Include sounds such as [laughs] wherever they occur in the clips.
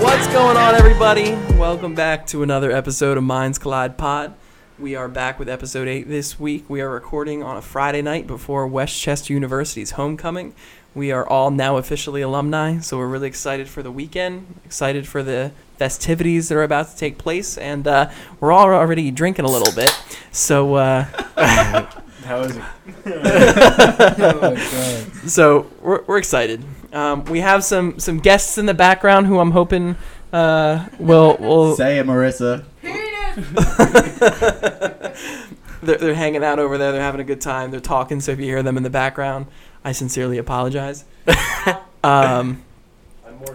What's going on, everybody? Welcome back to another episode of Minds Collide Pod. We are back with episode 8 this week. We are recording on a Friday night before West Chester University's homecoming. We are all now officially alumni, so we're really excited for the weekend, excited for the festivities that are about to take place, and uh, we're all already drinking a little bit. So, uh, [laughs] How is it? [laughs] so we're, we're excited. Um, we have some, some guests in the background who I'm hoping uh, will will [laughs] Say it, Marissa. they're, they're hanging out over there. They're having a good time. They're talking. So if you hear them in the background, I sincerely apologize. um,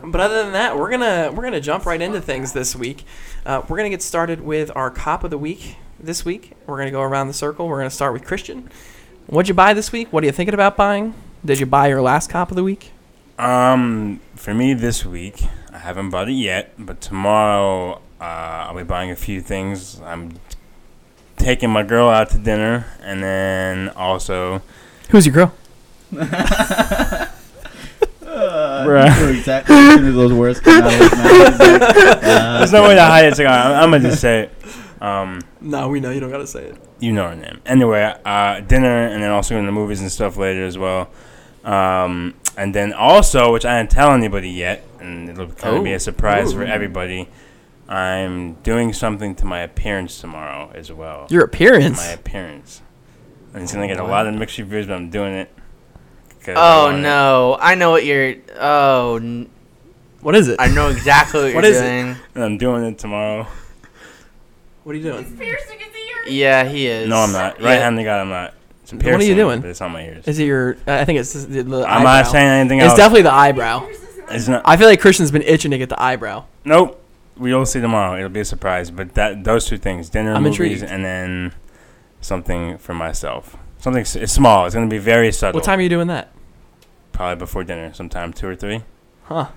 but other than that, we're gonna we're gonna jump right into things this week. Uh, we're gonna get started with our cop of the week this week. We're gonna go around the circle. We're gonna start with Christian. What'd you buy this week? What are you thinking about buying? Did you buy your last cop of the week? Um, for me this week, I haven't bought it yet, but tomorrow uh, I'll be buying a few things. I'm taking my girl out to dinner, and then also Who's your girl? [laughs] Uh, Bruh. you knew exactly as soon as those words come out of his mouth. he's like, uh, [laughs] there's no way to hide it. So I'm, I'm gonna just say it. Um, No, we know you don't gotta say it. you know her name. Anyway, uh, dinner, and then also in the movies and stuff later as well. Um, and then also, which I didn't tell anybody yet, and it'll kind of be Oh. a surprise for Ooh. everybody. I'm doing something to my appearance tomorrow as well. Your appearance. my appearance. And it's gonna get a lot of mixed reviews, but I'm doing it. 'Cause Oh want no! I know what you're. Oh, n- What is it? I know exactly what, [laughs] What you're is it? doing. And I'm doing it tomorrow. What are you doing? He's piercing his ear. Yeah, he is. No, I'm not. Yeah. Right-handed guy, I'm not. It's a What are you piercing, doing? But it's on my ears. Is it your? I think it's the, the I'm eyebrow. not saying anything else. It's else. definitely the eyebrow. It's not. I feel like Christian's been itching to get the eyebrow. Nope. We'll see tomorrow. It'll be a surprise. But that those two things, dinner, I'm movies, intrigued. and then something for myself. Something s- it's small. It's gonna be very subtle. What time are you doing that? Probably before dinner, sometime two or three. Huh?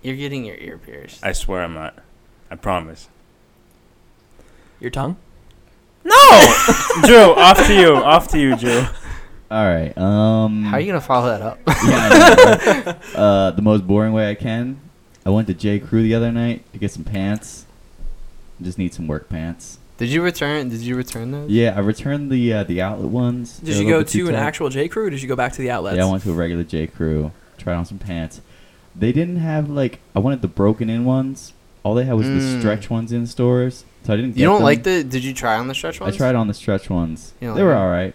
You're getting your ear pierced. I swear I'm not. I promise. Your tongue? No, [laughs] [laughs] Drew. Off to you. Off to you, Drew. All right. Um. How are you gonna follow that up? [laughs] yeah, I know, uh, the most boring way I can. I went to J. Crew the other night to get some pants. Just need some work pants. Did you return? Did you return those? Yeah, I returned the uh, the outlet ones. Did They're you go little bit too to an actual J Crew? or Did you go back to the outlets? Yeah, I went to a regular J. Crew. Tried on some pants. They didn't have like I wanted the broken in ones. All they had was the Mm. stretch ones in stores, so I didn't. Get You don't them. like the? Did you try on the stretch ones? I tried on the stretch ones. They like were all right,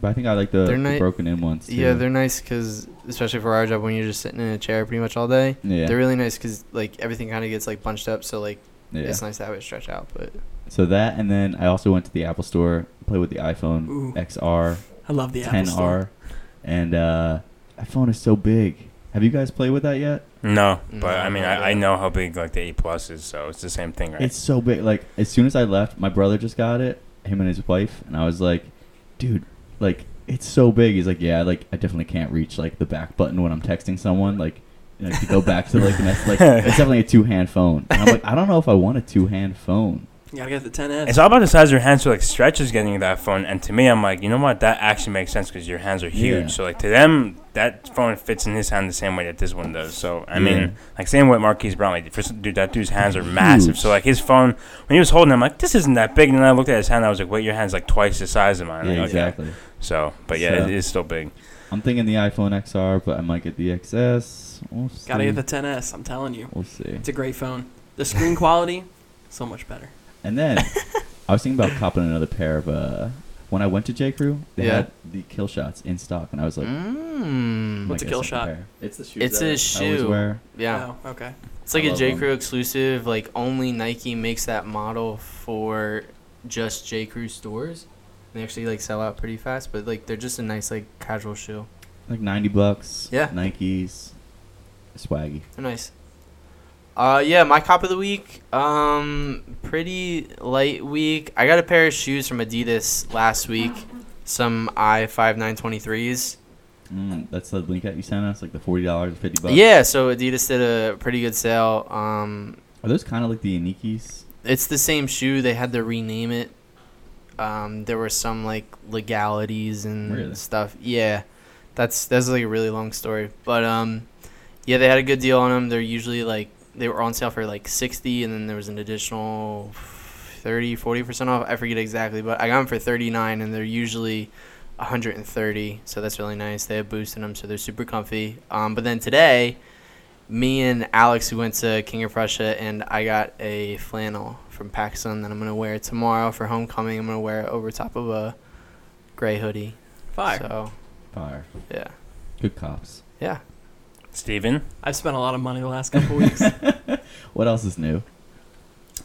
but I think I like the, They're the broken in ones. Too. Yeah, they're nice because especially for our job when you're just sitting in a chair pretty much all day. yeah. They're really nice because like everything kind of gets like bunched up, so like yeah. it's nice to have it stretch out. But So that, and then I also went to the Apple Store, played with the iPhone Ooh. XR, I love the Apple Store. 10R, and uh, that phone is so big. Have you guys played with that yet? No, No, but I mean, not I, I know how big like the 8 Plus is, so it's the same thing, right? It's so big. Like as soon as I left, my brother just got it, him and his wife, and I was like, dude, like it's so big. He's like, yeah, like I definitely can't reach like the back button when I'm texting someone. Like, you know, to go back to like the next, like it's [laughs] definitely a two hand phone. And I'm like, I don't know if I want a two hand phone. You gotta get the 10s. It's all about the size of your hands. So like Stretch is getting that phone, and to me, I'm like, you know what? That actually makes sense because your hands are huge. Yeah. So like to them, that phone fits in his hand the same way that this one does. So I Yeah. mean, like same with Marquise Brown. Like for, dude, that dude's hands are massive. Huge. So like his phone, when he was holding, it, I'm like, this isn't that big. And then I looked at his hand, I was like, wait, your hand's like twice the size of mine. yeah, Like, okay. exactly. So, but yeah, So- it is still big. I'm thinking the iPhone XR, but I might get the XS. We'll see. Gotta get the 10s. I'm telling you, We'll see. it's a great phone. The screen quality, so much better. And then [laughs] I was thinking about copping another pair of. Uh, when I went to J Crew, they Yeah. had the kill shots in stock, and I was like, mm, I What's a might kill shot? pair. It's the shoes. It's that a I always shoe. wear. yeah. Oh, okay. It's like I a love J them. Crew exclusive. Like only Nike makes that model for just J Crew stores. They actually like sell out pretty fast, but like they're just a nice like casual shoe. Like ninety bucks. Yeah. Nikes. Swaggy. They're nice. Uh, yeah, my cop of the week. Um, pretty light week. I got a pair of shoes from Adidas last week. Some I five nine twenty threes. Mm, that's the link that you sent us, like the forty dollars, fifty bucks. Yeah, so Adidas did a pretty good sale. Um, Are those kind of like the Inikis? It's the same shoe. They had to rename it. Um, there were some like legalities and Really? stuff. Yeah, that's that's like a really long story. But um, yeah, they had a good deal on them. They're usually like they were on sale for like sixty, and then there was an additional 30 40 percent off. I forget exactly, but I got them for thirty nine, and they're usually. 130 so that's really nice they have boost in them so they're super comfy um, but then today me and Alex, we went to King of Prussia, and I got a flannel from PacSun that I'm gonna wear tomorrow for homecoming. I'm gonna wear it over top of a gray hoodie. Fire. So Fire. yeah, Good cops. yeah. Steven? I've spent a lot of money the last couple weeks. [laughs] What else is new?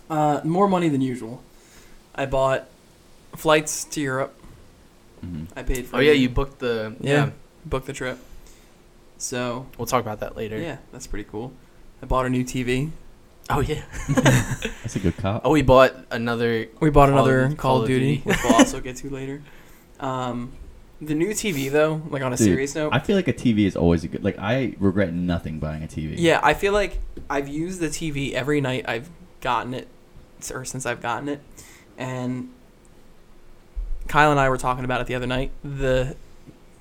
Uh, more money than usual. I bought flights to Europe. hmm I paid for. Oh yeah, the- you booked the Yeah. yeah. booked the trip. So We'll talk about that later. yeah, that's pretty cool. I bought a new TV. Oh yeah. [laughs] That's a good cop. Oh, we bought another. We bought Call of- another Call, of Duty, Duty. which we'll also get to later. [laughs] Um, the new TV though, like on a Dude, serious note, I feel like a TV is always a good. Like I regret nothing buying a TV. yeah, I feel like I've used the TV every night I've gotten it, or since I've gotten it, and Kyle and I were talking about it the other night. The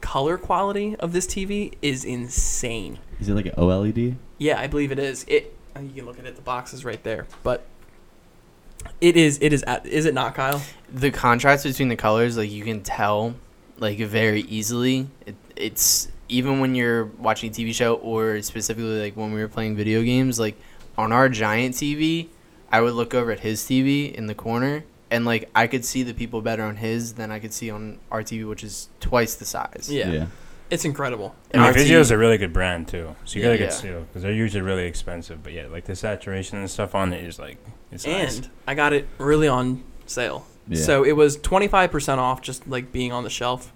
color quality of this TV is insane. Is it like an OLED? Yeah, I believe it is. It uh, you can look at it. The box is right there, but it is. It is. At, is it not, Kyle? The contrast between the colors, like you can tell, like very easily. It, it's even when you're watching a TV show, or specifically like when we were playing video games. Like on our giant TV, I would look over at his TV in the corner, and like I could see the people better on his than I could see on our TV, which is twice the size. Yeah. It's incredible. And our Vizio is a really good brand too, so you Yeah, gotta get yeah. Seal because they're usually really expensive. But yeah, like the saturation and stuff on it is like it's nice. and I got it really on sale. Yeah. So it was 25% off just like being on the shelf.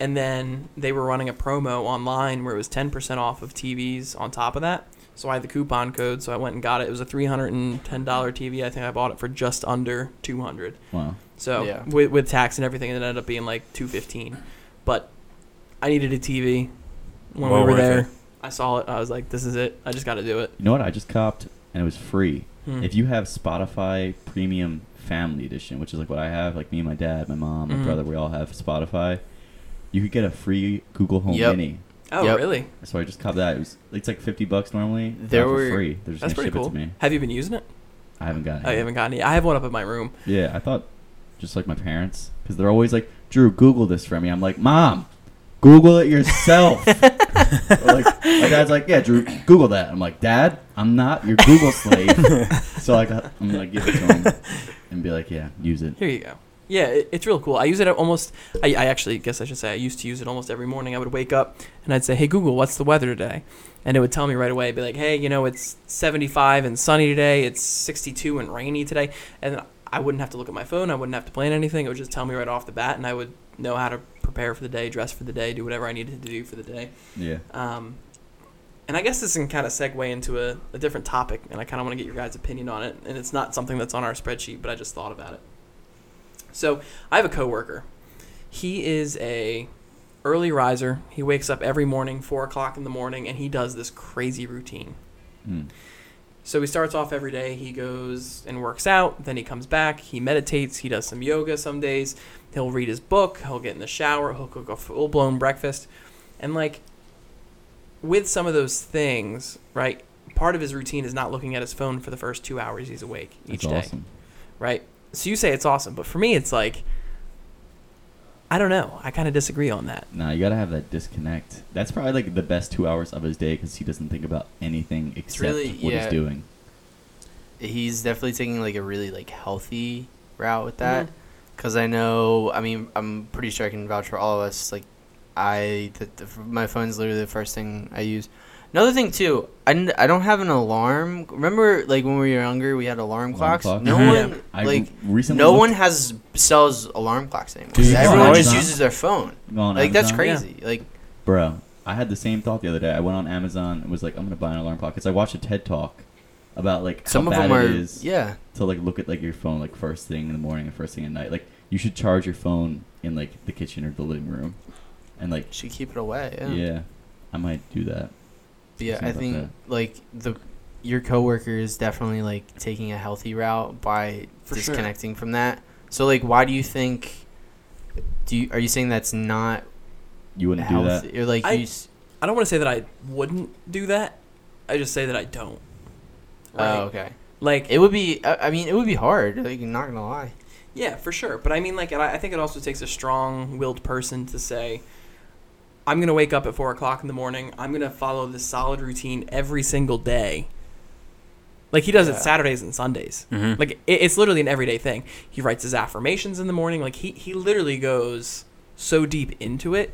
And then they were running a promo online where it was 10% off of TVs on top of that. So I had the coupon code, so I went and got it. It was a $310 TV. I think I bought it for just under 200. Wow. So Yeah. with, with tax and everything, it ended up being like 215. But I needed a TV when Well we were there. it. I saw it. I was like, this is it. I just got to do it. You know what? I just copped and it was free. Hmm. If you have Spotify Premium Family Edition, which is like what I have, like me and my dad, my mom, my Mhm. brother, we all have Spotify. You could get a free Google Home Yep. Mini. oh, Yep. really? So I just copped that. It was it's like fifty bucks normally. There Got for were- free. They're just That's gonna pretty ship cool. it to me. Have you been using it? I haven't gotten it. Oh, you haven't gotten any. I have one up in my room. Yeah, I thought just like my parents because they're always like, Drew, Google this for me. I'm like, Mom, Google it yourself. [laughs] like my dad's like, Yeah, Drew, Google that. I'm like, Dad, I'm not your Google slave. [laughs] so I got, I'm gonna give it to him [laughs] and be like, Yeah, use it. Here you go. Yeah, it, it's real cool. I use it almost. I, I actually guess I should say I used to use it almost every morning. I would wake up and I'd say, "Hey Google, what's the weather today?" And it would tell me right away. It'd be like, "Hey, you know, it's 75 and sunny today. It's 62 and rainy today." And I wouldn't have to look at my phone. I wouldn't have to plan anything. It would just tell me right off the bat, and I would know how to prepare for the day, dress for the day, do whatever I needed to do for the day. Yeah. Um, and I guess this can kind of segue into a, a different topic, and I kind of want to get your guys' opinion on it. And it's not something that's on our spreadsheet, but I just thought about it. So I have a coworker. He is a early riser. He wakes up every morning, four o'clock in the morning, and he does this crazy routine. Mm. So he starts off every day. He goes and works out. Then he comes back. He meditates. He does some yoga some days. He'll read his book. He'll get in the shower. He'll cook a full blown breakfast. And like with some of those things, right? Part of his routine is not looking at his phone for the first two hours he's awake each That's day, awesome. right? So you say it's awesome, but for me, it's like I don't know. I kind of disagree on that. Nah, you gotta have that disconnect. That's probably like the best two hours of his day because he doesn't think about anything except really- what yeah. he's doing. He's definitely taking like a really like healthy route with that. Mhm. Cause I know, I mean, I'm pretty sure I can vouch for all of us. Like, I, the, the, my phone's literally the first thing I use. Another thing too, I, n- I don't have an alarm. Remember, like when we were younger, we had alarm, Alarm clocks. clock? No [laughs] one, I like, recently no looked- one has sells alarm clocks anymore. Dude, you go Everyone just Amazon? uses their phone. go on Like that's Amazon. crazy. Like, Bro, I had the same thought the other day. I went on Amazon and was like, I'm gonna buy an alarm clock because I watched a TED talk about like some how of bad them are, it is yeah. to like look at like your phone like first thing in the morning and first thing at night. Like you should charge your phone in like the kitchen or the living room, and like Should keep it away. yeah, Yeah. I might do that. But yeah, Something I think that. like the your coworker is definitely like taking a healthy route by For sure. disconnecting from that. So like, why do you think? Do you are you saying that's not You wouldn't do that. healthy? Or like I- you? s- I don't want to say that I wouldn't do that. I just say that I don't. Right? Oh, okay. Like It would be. I I mean, it would be hard. Like, I'm not gonna lie. Yeah, for sure. But I mean, like, I I think it also takes a strong-willed person to say, "I'm gonna wake up at four o'clock in the morning. I'm gonna follow this solid routine every single day." Like he does Yeah. it Saturdays and Sundays. Mm-hmm. Like it, it's literally an everyday thing. He writes his affirmations in the morning. Like he he literally goes so deep into it.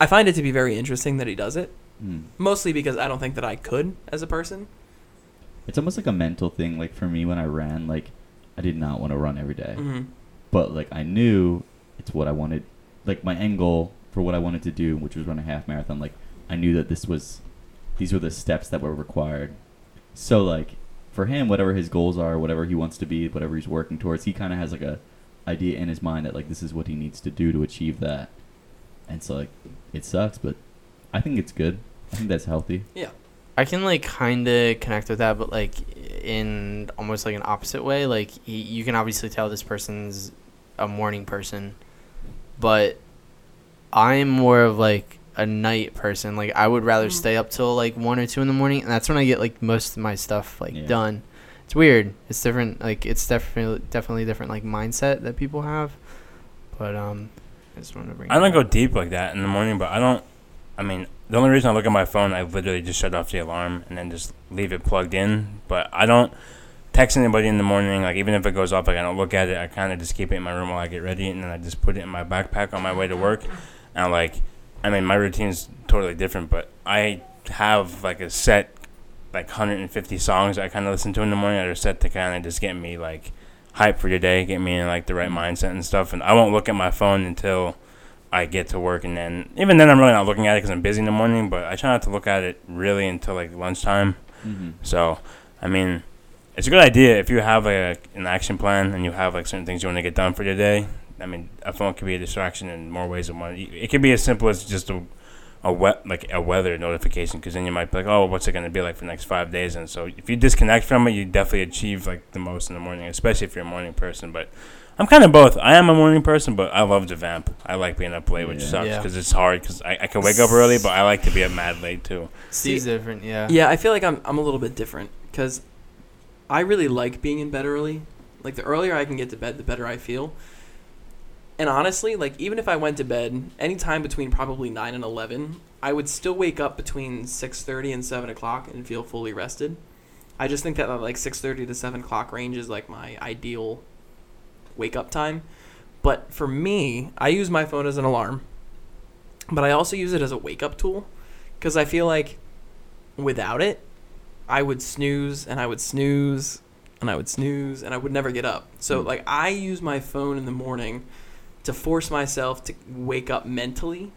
I find it to be very interesting that he does it. Mm. Mostly because I don't think that I could as a person. It's almost like a mental thing. Like for me, when I ran, like I did not want to run every day. hmm but like I knew it's what I wanted. Like my end goal for what I wanted to do, which was run a half marathon. Like I knew that this was, these were the steps that were required. So like for him, whatever his goals are, whatever he wants to be, whatever he's working towards, he kind of has like a idea in his mind that like this is what he needs to do to achieve that. And so like it sucks, but I think it's good. I think that's healthy. Yeah. I can like kind of connect with that, but like in almost like an opposite way. Like he, you can obviously tell this person's a morning person, but I'm more of like a night person. Like I would rather Mhm. stay up till like one or two in the morning, and that's when I get like most of my stuff like Yeah. done. It's weird. It's different. Like it's definitely definitely different like mindset that people have. But um, I just want to bring. I don't it go up. deep like that in the morning, but I don't. I mean, the only reason I look at my phone, I literally just shut off the alarm and then just leave it plugged in. But I don't text anybody in the morning. Like even if it goes off, like I don't look at it. I kind of just keep it in my room while I get ready, and then I just put it in my backpack on my way to work. And like, I mean, my routine's totally different, but I have like a set, like 150 songs I kind of listen to in the morning that are set to kind of just get me like hype for the day, get me in like the right mindset and stuff. And I won't look at my phone until I get to work, and then even then I'm really not looking at it because I'm busy in the morning. But I try not to look at it really until like lunchtime. Mm-hmm. So, I mean, it's a good idea if you have a, an action plan and you have like certain things you want to get done for the day. I mean, a phone can be a distraction in more ways than one. It could be as simple as just a a wet like a weather notification because then you might be like, oh, what's it going to be like for the next five days? And so if you disconnect from it, you definitely achieve like the most in the morning, especially if you're a morning person. But I'm kind of both. I am a morning person, but I love to vamp. I like being up late, which Yeah. sucks Yeah. because it's hard because I, I can wake up early, but I like to be up mad late too. Steve's different. Yeah. Yeah, I feel like I'm I'm a little bit different because I really like being in bed early. Like the earlier I can get to bed, the better I feel. And honestly, like even if I went to bed anytime between probably nine and eleven, I would still wake up between six thirty and seven o'clock and feel fully rested. I just think that like six thirty to seven o'clock range is like my ideal wake up time. But for me, I use my phone as an alarm, but I also use it as a wake up tool because I feel like without it, I would snooze and I would snooze and I would snooze and I would never get up. So Mm. like I use my phone in the morning to force myself to wake up mentally,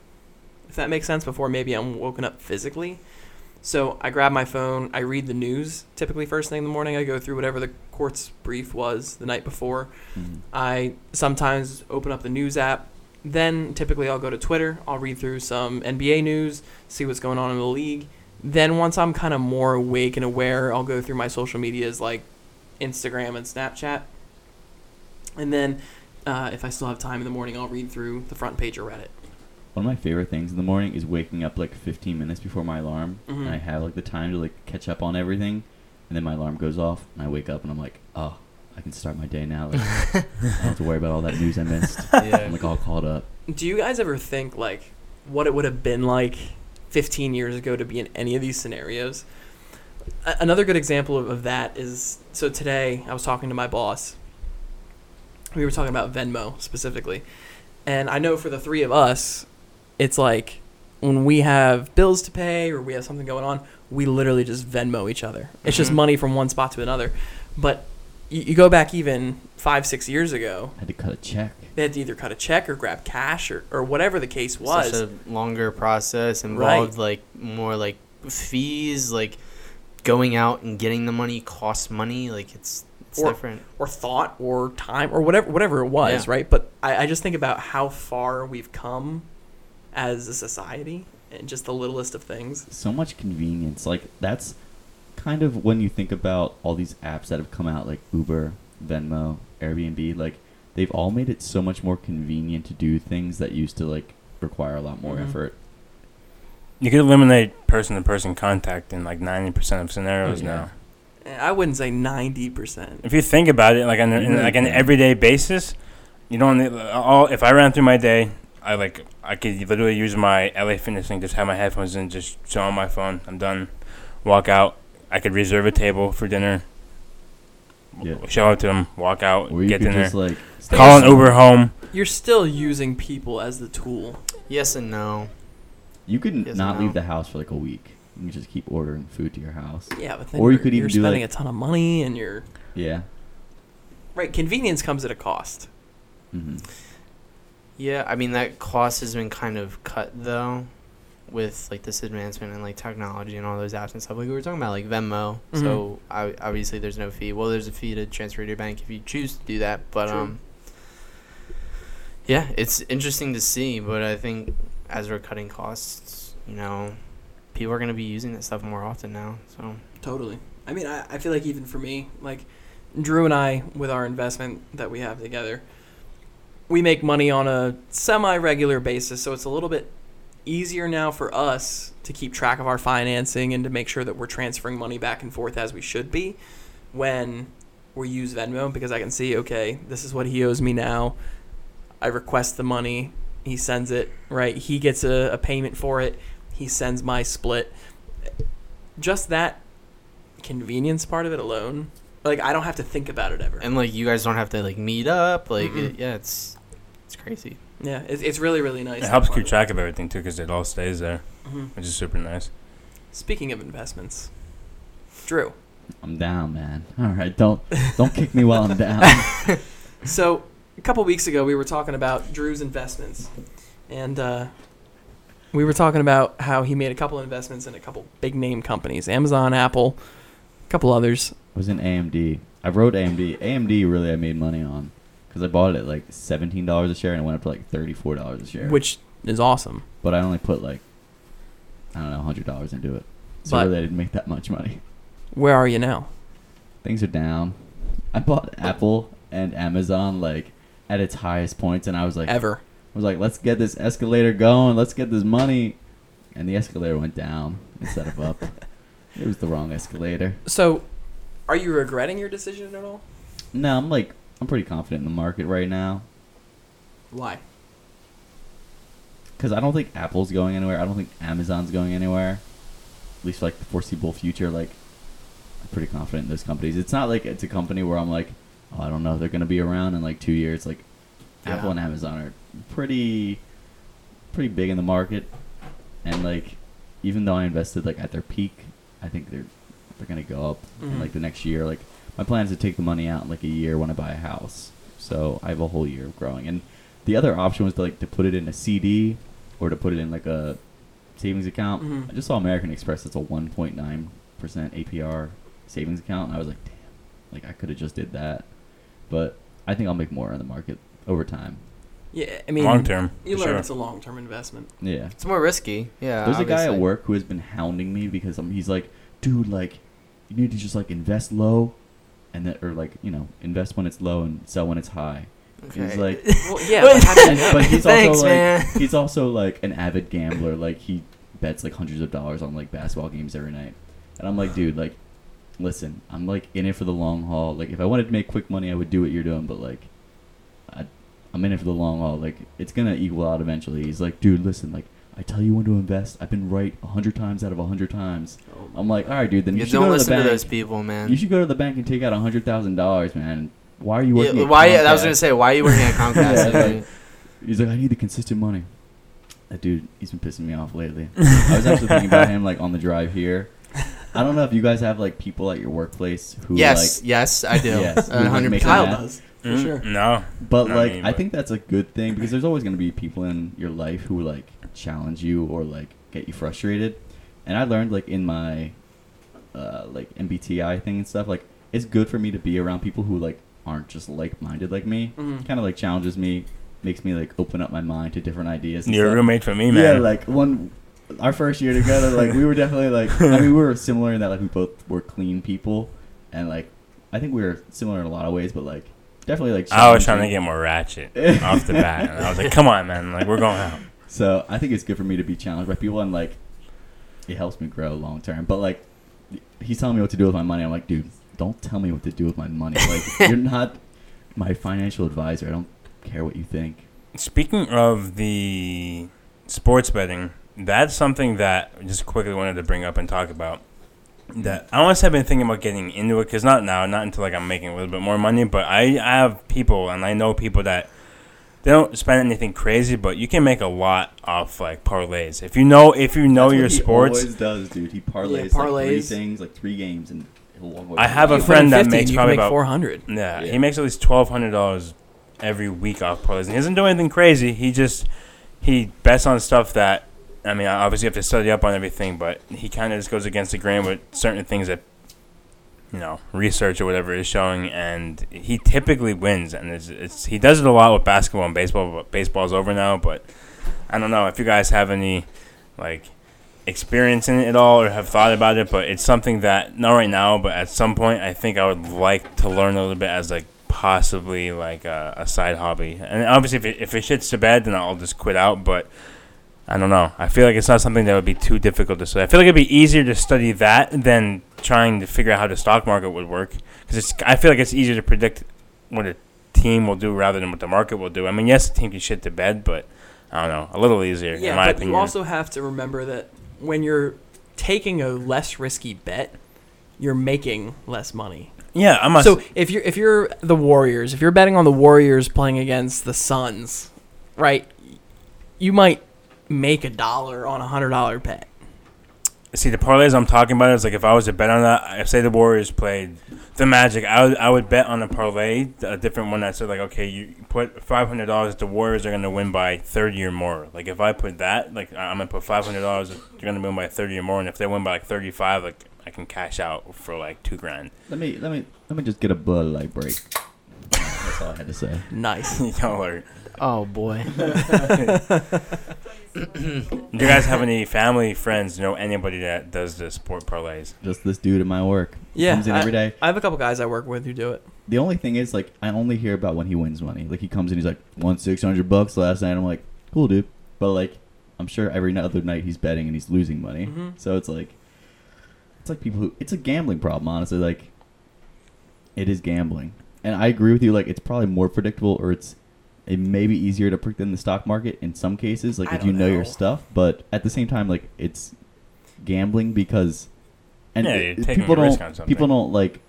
if that makes sense, before maybe I'm woken up physically. So I grab my phone, I read the news typically first thing in the morning. I go through whatever the Quartz brief was the night before. Mm-hmm. I sometimes open up the news app. Then typically I'll go to Twitter. I'll read through some NBA news, see what's going on in the league. Then once I'm kind of more awake and aware, I'll go through my social medias like Instagram and Snapchat. And then uh, if I still have time in the morning, I'll read through the front page of Reddit. One of my favorite things in the morning is waking up like 15 minutes before my alarm, Mhm. and I have like the time to like catch up on everything, and then my alarm goes off, and I wake up and I'm like, oh, I can start my day now. Like, [laughs] I don't have to worry about all that news I missed. [laughs] Yeah. I'm like all caught up. Do you guys ever think like what it would have been like 15 years ago to be in any of these scenarios? A- another good example of, of that is so today I was talking to my boss. We were talking about Venmo specifically. And I know for the three of us, it's like when we have bills to pay or we have something going on, we literally just Venmo each other. It's just Mhm. money from one spot to another. But you, you go back even five, six years ago, I had to cut a check. they had to either cut a check or grab cash or, or whatever the case was. Such a longer process involved like more like fees, like going out and getting the money costs money. Like it's it's Or- different. or thought or time or whatever whatever it was, Yeah. right? But I, I just think about how far we've come as a society and just the littlest of things. So much convenience. Like that's kind of when you think about all these apps that have come out, like Uber, Venmo, Airbnb, like they've all made it so much more convenient to do things that used to like require a lot more Mhm. effort. You could eliminate person-to-person contact in like ninety percent of scenarios Oh, yeah. now. I wouldn't say ninety percent. If you think about it, like on a, in, like an mm-hmm. everyday basis, you don't. Need, all if I ran through my day, I like I could literally use my LA Fitness thing, just have my headphones in, just show on my phone. I'm done. Walk out. I could reserve a table for dinner. Yeah. Show up to them. Walk out. Or you get could dinner. just like Call an home. Uber home. You're still using people as the tool. Yes and no. You could Yes, not no. leave the house for like a week. You can just keep ordering food to your house. Yeah, but then Or you you're, could even you're do, spending like- a ton of money and you're Yeah. right. Convenience comes at a cost. hmm Yeah, I mean that cost has been kind of cut though, with like this advancement in like technology and all those apps and stuff. Like we were talking about, like Venmo. Mhm. So I, obviously there's no fee. Well, there's a fee to transfer to your bank if you choose to do that. But True. um, yeah, it's interesting to see. But I think as we're cutting costs, you know, people are gonna be using that stuff more often now. So Totally. I mean, I, I feel like even for me, like Drew and I, with our investment that we have together, we make money on a semi regular basis. So it's a little bit easier now for us to keep track of our financing and to make sure that we're transferring money back and forth as we should be when we use Venmo because I can see, okay, this is what he owes me now. I request the money. He sends it, right? He gets a, a payment for it. He sends my split. Just that convenience part of it alone, like I don't have to think about it ever. and like you guys don't have to like meet up. Like Mm-mm. it, yeah, it's it's crazy. yeah, it's, it's really really nice. It helps keep track of everything too, because it all stays there, hmm which is super nice. Speaking of investments, Drew. I'm down, man. [laughs] All right, don't don't kick me while I'm down. [laughs] [laughs] So a couple weeks ago, we were talking about Drew's investments, and uh, we were talking about how he made a couple investments in a couple big name companies: Amazon, Apple, a couple others. I was in AMD. I wrote AMD. AMD really I made money on because I bought it at like seventeen dollars a share and it went up to like thirty four dollars a share. which is awesome. but I only put like I don't know hundred dollars into it, so But- really I didn't make that much money. Where are you now? Things are down. I bought Apple and Amazon like at its highest points, and I was like, Ever? I was like, let's get this escalator going. Let's get this money, and the escalator went down instead of up. [laughs] it was the wrong escalator. So, are you regretting your decision at all? No, I'm like I'm pretty confident in the market right now Why? because I don't think Apple's going anywhere. I don't think Amazon's going anywhere. At least for like the foreseeable future. Like I'm pretty confident in those companies. It's not like it's a company where I'm like, oh, I don't know if they're gonna be around in like two years. Like Apple and Amazon are pretty pretty big in the market, and like even though I invested like at their peak, I think they're they're gonna go up in Mhm. like the next year. Like my plan is to take the money out in like a year when I buy a house. So I have a whole year of growing. And the other option was to like to put it in a CD or to put it in like a savings account. Mhm. I just saw American Express. It's a 1.9 percent APR savings account, and I was like, damn, like I could have just did that. But I think I'll make more on the market over time. Yeah, I mean, Long term, You learn sure. it's a long term investment. Yeah. It's more risky. Yeah. There's a guy at work who has been hounding me because um, he's like, dude, like, you need to just like invest low, and then or like you know invest when it's low and sell when it's high. Okay. He's like, [laughs] Well, yeah, but how do you and- but he's [laughs] Thanks, also like man. [laughs] he's also like an avid gambler. Like he bets like hundreds of dollars on like basketball games every night, and I'm like, dude, like, listen, I'm like in it for the long haul. Like if I wanted to make quick money, I would do what you're doing, but like, I, I'm in it for the long haul. Like it's gonna equal out eventually. He's like, dude, listen, like. I tell you when to invest. I've been right a hundred times out of a hundred times. Oh I'm like, all right, dude. Then you, You should don't go to the listen to bank. those people, man. You should go to the bank and take out a hundred thousand dollars, man. Why are you Yeah, working? at why? I was gonna say, why are you working at [laughs] Comcast? Yeah, I mean, He's like, I need the consistent money. That dude, he's been pissing me off lately. [laughs] I was actually thinking about him like on the drive here. I don't know if you guys have like people at your workplace who yes, yes, I do. [laughs] Yes, A hundred make Kyle does for Mm, sure. No, but Not like me, I but- think that's a good thing because there's always gonna be people in your life who like challenge you or like get you frustrated. And I learned like in my uh, like MBTI thing and stuff like it's good for me to be around people who like aren't just like minded like me. Mhm. Kind of like challenges me, makes me like open up my mind to different ideas. and you're a roommate for me, man. Yeah, like one our first year together, like we were [laughs] definitely like I mean we were similar in that like we both were clean people, and like I think we were similar in a lot of ways, but like definitely like. I was trying to get more ratchet [laughs] off the bat, and I was like, "Come on, man! Like we're going out." So I think it's good for me to be challenged by people, and like it helps me grow long term. But like he's telling me what to do with my money, I'm like, dude, don't tell me what to do with my money. Like you're [laughs] not my financial advisor. I don't care what you think. Speaking of the sports betting, that's something that I just quickly wanted to bring up and talk about. That I always have been thinking about getting into it because not now, not until like I'm making a little bit more money. But I, I have people and I know people that they don't spend anything crazy, but you can make a lot off like parlays if you know if you know That's what your he sports. always does, dude. He parlays, Yeah, like three parlays. things, like three games, and he'll I have a money. You put in friend that 50 makes and you can probably make about 400. Yeah, Yeah. he makes at least twelve hundred dollars every week off parlays. And he doesn't do anything crazy. He just he bets on stuff that I mean, obviously you have to study up on everything, but he kind of just goes against the grain with certain things that you know research or whatever is showing, and he typically wins. And it's, it's he does it a lot with basketball and baseball. But baseball's over now, but I don't know if you guys have any like experience in it at all or have thought about it, but it's something that not right now, but at some point I think I would like to learn a little bit as like possibly like a, a side hobby. And obviously, if it, if it shits to bed, then I'll just quit out. But I don't know. I feel like it's not something that would be too difficult to study. I feel like it'd be easier to study that than trying to figure out how the stock market would work. Because it's I feel like it's easier to predict what a team will do rather than what the market will do. I mean, yes, the team can shit to bed, but I don't know, a little easier Yeah, in my but opinion. you also have to remember that when you're taking a less risky bet, you're making less money. yeah, I'm. So if you're if you're the Warriors, if you're betting on the Warriors playing against the Suns, right? You might make a dollar on a hundred dollar bet. See, the parlays I'm talking about is like if I was to bet on that, if say the Warriors played the Magic, I would I would bet on a parlay, a different one that said like, okay, you put five hundred dollars, the Warriors are gonna win by thirty or more. Like if I put that, like I'm gonna put five hundred dollars, they're gonna win by thirty or more, and if they win by like thirty five, like I can cash out for like two grand. Let me let me let me just get a Bud Light break. That's all I had to say. Nice. [laughs] Y'all are. Oh boy. [laughs] Do you guys have any family, friends, know anybody that does the sport parlays? Just this dude at my work. Yeah, comes in I- every day. I have a couple guys I work with who do it. The only thing is, like, I only hear about when he wins money. Like, he comes in, he's like, won six hundred bucks last night. I'm like, cool, dude. But like, I'm sure every other night he's betting and he's losing money. Mhm. So it's like, it's like people who. It's a gambling problem, honestly. Like, it is gambling, and I agree with you. Like, it's probably more predictable, or it's it may be easier to predict than the stock market in some cases. Like, I if you don't know your stuff, but at the same time, like, it's gambling because. And Yeah, it- you're it- people a don't on something. people don't like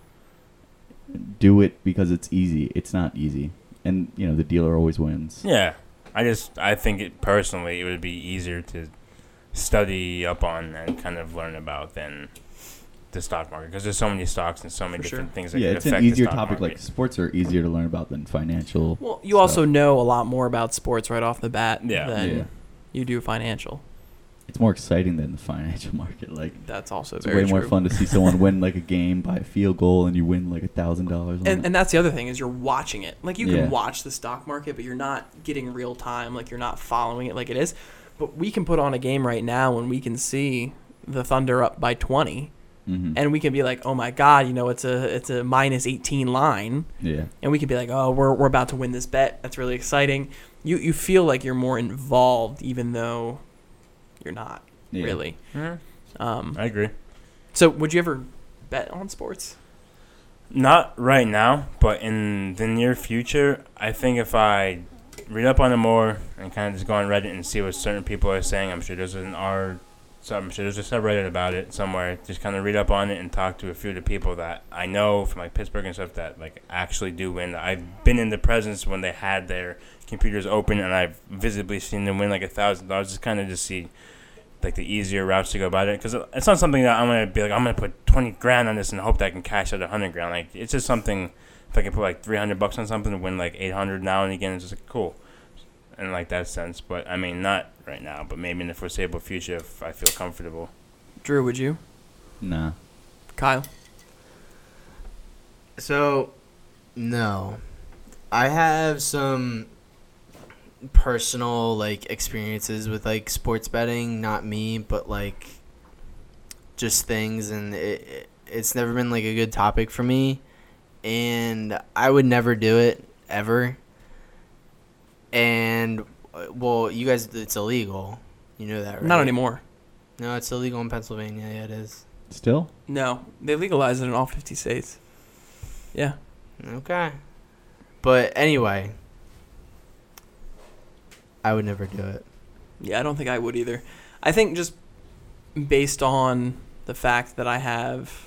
do it because it's easy. It's not easy, and you know the dealer always wins. Yeah, I just I think it personally it would be easier to study up on and kind of learn about than the stock market because there's so many stocks and so many For different sure. things that yeah, could it's affect an easier the stock topic. market. Like sports are easier to learn about than financial. Well, you also know a lot more about sports right off the bat Yeah. than Yeah. you do financial. It's more exciting than the financial [laughs] market. Like That's also it's very way more true. fun to see someone [laughs] win like a game by a field goal and you win like a thousand dollars. And, and that's the other thing is you're watching it. Like you can Yeah. watch the stock market, but you're not getting real time. Like you're not following it like it is. But we can put on a game right now and we can see the Thunder up by 20, hmm and we can be like, oh my god, you know, it's a it's a minus 18 line, yeah, and we could be like, oh, we're we're about to win this bet. That's really exciting. You you feel like you're more involved, even though you're not yeah. really. Mhm. Um, I agree. so would you ever bet on sports? Not right now, but in the near future, I think if I read up on it more and kind of just go on Reddit and see what certain people are saying, I'm sure there's an R, so I'm sure there's a subreddit about it somewhere. Just kind of read up on it and talk to a few of the people that I know from like Pittsburgh and stuff that like actually do win. I've been in the presence when they had their computers open and I've visibly seen them win like a thousand dollars. Just kind of just see like the easier routes to go about it because it's not something that I'm gonna be like I'm gonna put twenty grand on this and hope that I can cash out a hundred grand. Like it's just something if I can put like three hundred bucks on something and win like eight hundred now and again, it's just like, cool. In like that sense, but I mean not right now, but maybe in the foreseeable future if I feel comfortable. Drew, would you? Nah. Kyle? So, no. I have some personal like experiences with like sports betting, not me, but like just things and it, it it's never been like a good topic for me and I would never do it ever. And Uh, well, you guys it's illegal. You know that, right? Not anymore. No, it's illegal in Pennsylvania. Yeah, it is. Still? No, they legalized it in all 50 states. Yeah. Okay. But anyway, I would never do it. Yeah, I don't think I would either. I think just based on the fact that I have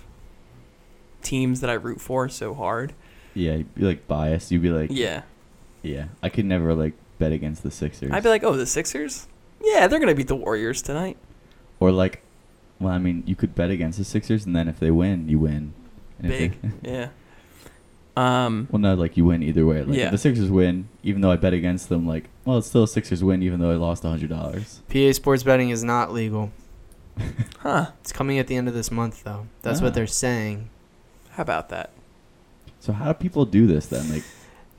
teams that I root for so hard. Yeah, you'd be like biased. You'd be like, Yeah. yeah, I could never like bet against the Sixers. I'd be like, oh, the Sixers? Yeah, they're going to beat the Warriors tonight. or like, well, I mean, you could bet against the Sixers, and then if they win, you win. And Big. [laughs] Yeah. Um, well, no, like you win either way. Like Yeah. if the Sixers win, even though I bet against them, like, well, it's still a Sixers win, even though I lost a hundred dollars. PA sports betting is not legal. [laughs] huh. It's coming at the end of this month, though. That's Ah. what they're saying. How about that? So how do people do this then? Like,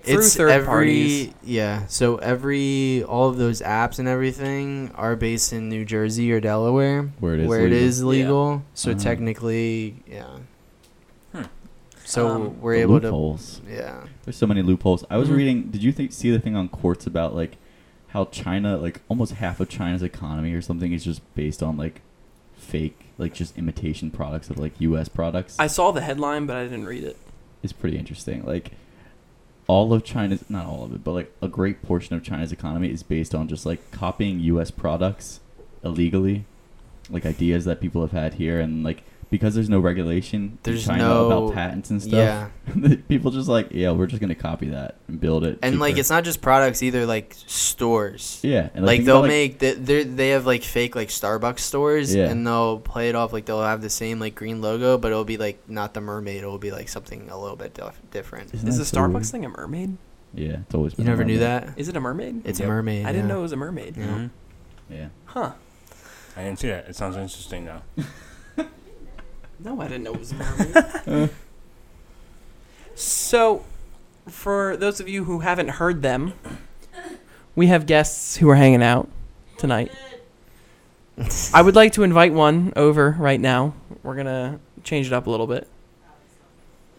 Through it's third every parties. yeah. So every all of those apps and everything are based in New Jersey or Delaware, where it is where legal. is legal. So Uh-huh. technically, yeah. Hmm. So Um, we're The able loopholes. to yeah. There's so many loopholes. I was Mhm. reading. Did you think see the thing on Quartz about like how China, like almost half of China's economy or something, is just based on like fake, like just imitation products of like U.S. products? I saw the headline, but I didn't read it. It's pretty interesting. Like all of China's, not all of it, but like a great portion of China's economy is based on just like copying U.S. products illegally, like ideas that people have had here, and like because there's no regulation There's China no- about patents and stuff. Yeah. [laughs] people just like, yeah, we're just gonna copy that and build it. And like it's not just products either, like stores. yeah, and like think they'll about, make they they they have like fake like Starbucks stores Yeah. and they'll play it off like they'll have the same like green logo but it'll be like not the mermaid it'll be like something a little bit dif- different. Isn't Is the so Starbucks weird? thing a mermaid? Yeah, it's always. You been a never knew that? Is it a mermaid? It's Yep. a mermaid. I didn't know it was a mermaid. Yeah. Mhm. Yeah. Huh. I didn't see that. It sounds interesting though. [laughs] No, I didn't know it was a mermaid. [laughs] so, for those of you who haven't heard them, we have guests who are hanging out tonight. I would like to invite one over right now. We're gonna change it up a little bit.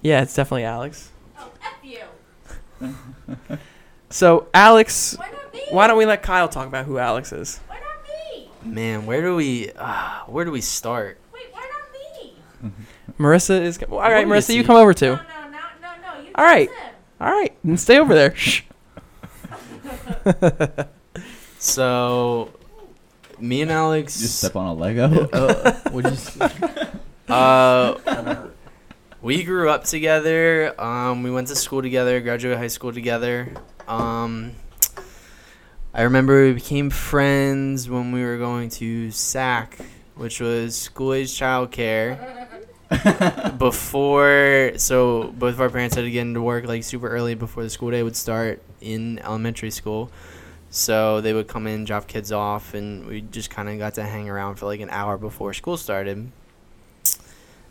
Yeah, it's definitely Alex. Oh, F you. [laughs] So, Alex, Why not me? why don't we let Kyle talk about who Alex is? Why not me? Man, where do we uh, where do we start? Wait, why not me? Marissa is. Well, all right, What do you Marissa, you come over No, too. no, no, no, no. You all right, him. all right, then stay over there. Shh. [laughs] So me and Alex You just step on a Lego. [laughs] uh, what'd [laughs] uh, we grew up together. Um, we went to school together, graduated high school together. Um, I remember we became friends when we were going to SAC, which was school age childcare. [laughs] before, so both of our parents had to get into work like super early before the school day would start in elementary school. So they would come in, drop kids off, and we just kind of got to hang around for like an hour before school started.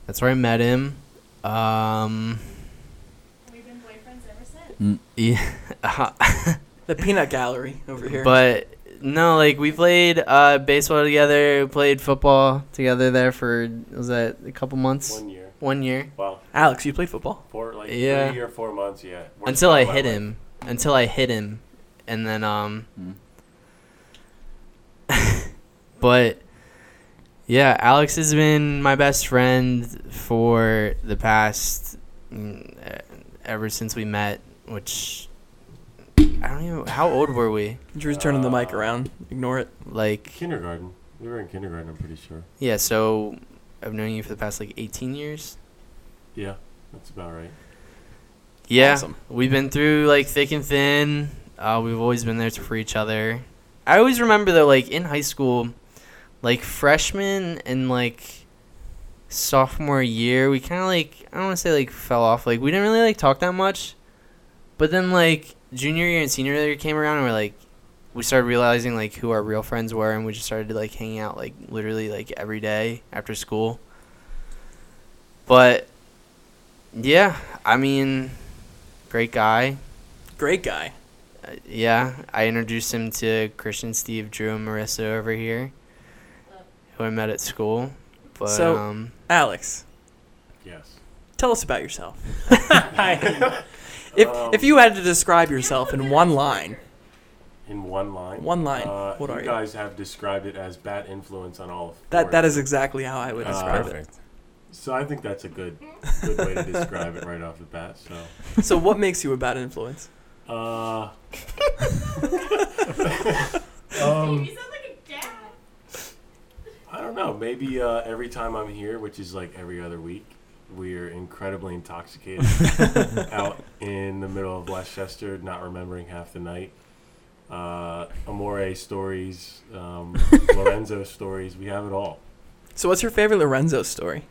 That's where I met him. Um, We've been boyfriends ever since. Mm. yeah, [laughs] The peanut gallery over here. but no, like we played uh, baseball together, played football together there for was that a couple months, One year. one year, Well, Alex, you played football. four like Yeah. three or four months. Yeah. Worst until I of my hit life. him, until I hit him, and then um, Mm. [laughs] but yeah, Alex has been my best friend for the past mm, uh, ever since we met, which I don't even. How old were we? Drew's turning the mic Uh, around. Ignore it. Like Kindergarten. We were in kindergarten. I'm pretty sure. yeah, so I've known you for the past like 18 years. Yeah, that's about right. Yeah, Awesome. we've been through like thick and thin. Uh, we've always been there for each other. I always remember though, like in high school, like freshman and like sophomore year, we kind of like I don't want to say like fell off. Like we didn't really like talk that much. But then like junior year and senior year came around, and we're like, we started realizing like who our real friends were, and we just started like hanging out like literally like every day after school. But yeah, I mean, great guy. Great guy. Uh, yeah, I introduced him to Christian, Steve, Drew, and Marissa over here, who I met at school. But So- um, Alex, Yes. tell us about yourself. [laughs] [laughs] [laughs] if Um, if you had to describe yourself in one line, In one line. One line. Uh, What you are you? guys have described it as bad influence on all. that four that of is you. exactly how I would Uh, describe Perfect. So I think that's a good good way to describe it right off the bat. So. So what makes you a bad influence? Uh, [laughs] um, you sound like a dad. I don't know. Maybe uh, every time I'm here, which is like every other week, we're incredibly intoxicated [laughs] out in the middle of West Chester, not remembering half the night. Uh, Amore stories, um, [laughs] Lorenzo stories. We have it all. So what's your favorite Lorenzo story?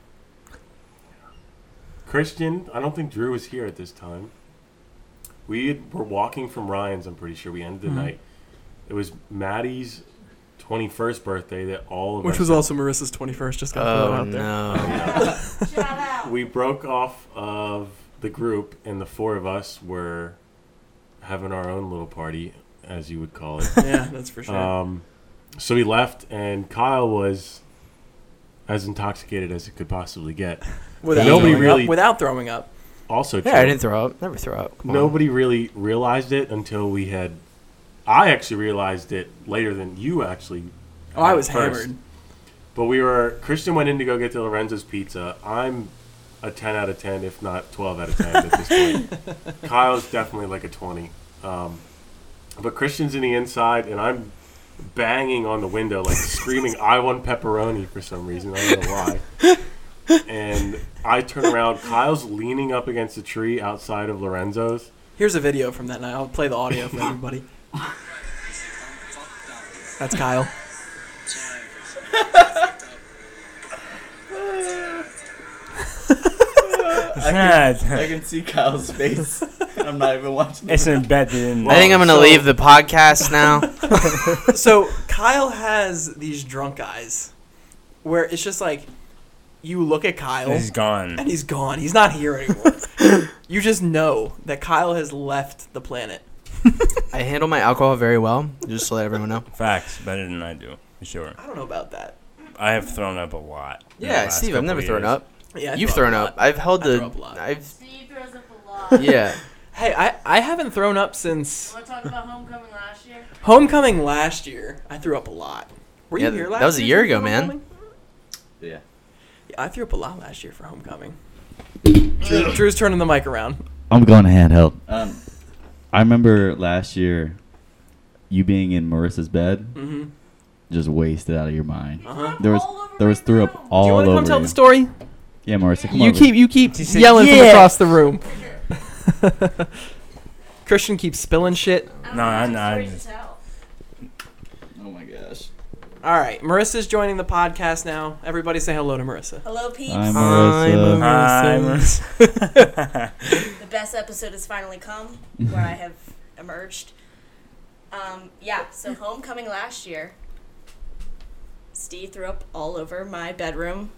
Christian, I don't think Drew was here at this time. We had- were walking from Ryan's. I'm pretty sure we ended the Mhm. night. It was Maddie's 21st birthday that all of Which us was also Marissa's 21st. Just got thrown oh out there. no. Shout out. we broke off of the group and the four of us were having our own little party as you would call it [laughs] Yeah, that's for sure. um, so we left and kyle was as intoxicated as it could possibly get [laughs] without nobody throwing really- up, without throwing up. also Yeah, I didn't throw up. Never throw up. Come on. nobody really realized it until we had i actually realized it later than you actually Oh, I was first. hammered. But we were Christian went in to go get to Lorenzo's pizza. I'm a 10 out of 10, if not 12 out of 10 at this point. [laughs] Kyle's definitely like a 20. Um, but Christian's in the inside, and I'm banging on the window, like [laughs] screaming, "I want pepperoni" for some reason. I don't know why. And I turn around. Kyle's leaning up against a tree outside of Lorenzo's. Here's a video from that night. I'll play the audio for everybody. [laughs] That's Kyle. I can see Kyle's face. [laughs] I'm not even watching. it's embedded in. I think I'm gonna so- leave the podcast now. [laughs] so Kyle has these drunk eyes, where it's just like you look at Kyle He's gone. and he's gone. He's not here anymore. [laughs] you just know that Kyle has left the planet. I handle my alcohol very well, just to let everyone know. Facts better than I do, for sure. I don't know about that. I have thrown up a lot. Yeah, Steve, I've couple never thrown up. Yeah, I You've throw thrown a up. I've held I the. throw up a lot. I've Steve throws up a lot. [laughs] yeah. [laughs] Hey, I, I haven't thrown up since Want to talk about homecoming last year? homecoming last year. I threw up a lot. Were you Yeah, here that last was a year year for ago, man. homecoming? Yeah. Yeah, I threw up a lot last year for homecoming. Drew, Drew's turning the mic around. I'm going to handheld. Um, I remember last year, you being in Marissa's bed, Mm-hmm. just wasted out of your mind. Uh-huh. There was All over there was my throw up room. all Do you want to over come tell you. the story? Yeah, Marissa, come you over. keep you keep She said, yelling from "Yeah." across the room. [laughs] Christian keeps spilling shit. I don't No, I- have no, I stories just- Oh my gosh. All right, Marissa's joining the podcast now. Everybody say hello to Marissa. Hello, peeps. Hi, Hi, Marissa. Hi, Marissa. the best episode has finally come, [laughs] where I have emerged. Um, yeah, so homecoming last year. Steve threw up all over my bedroom,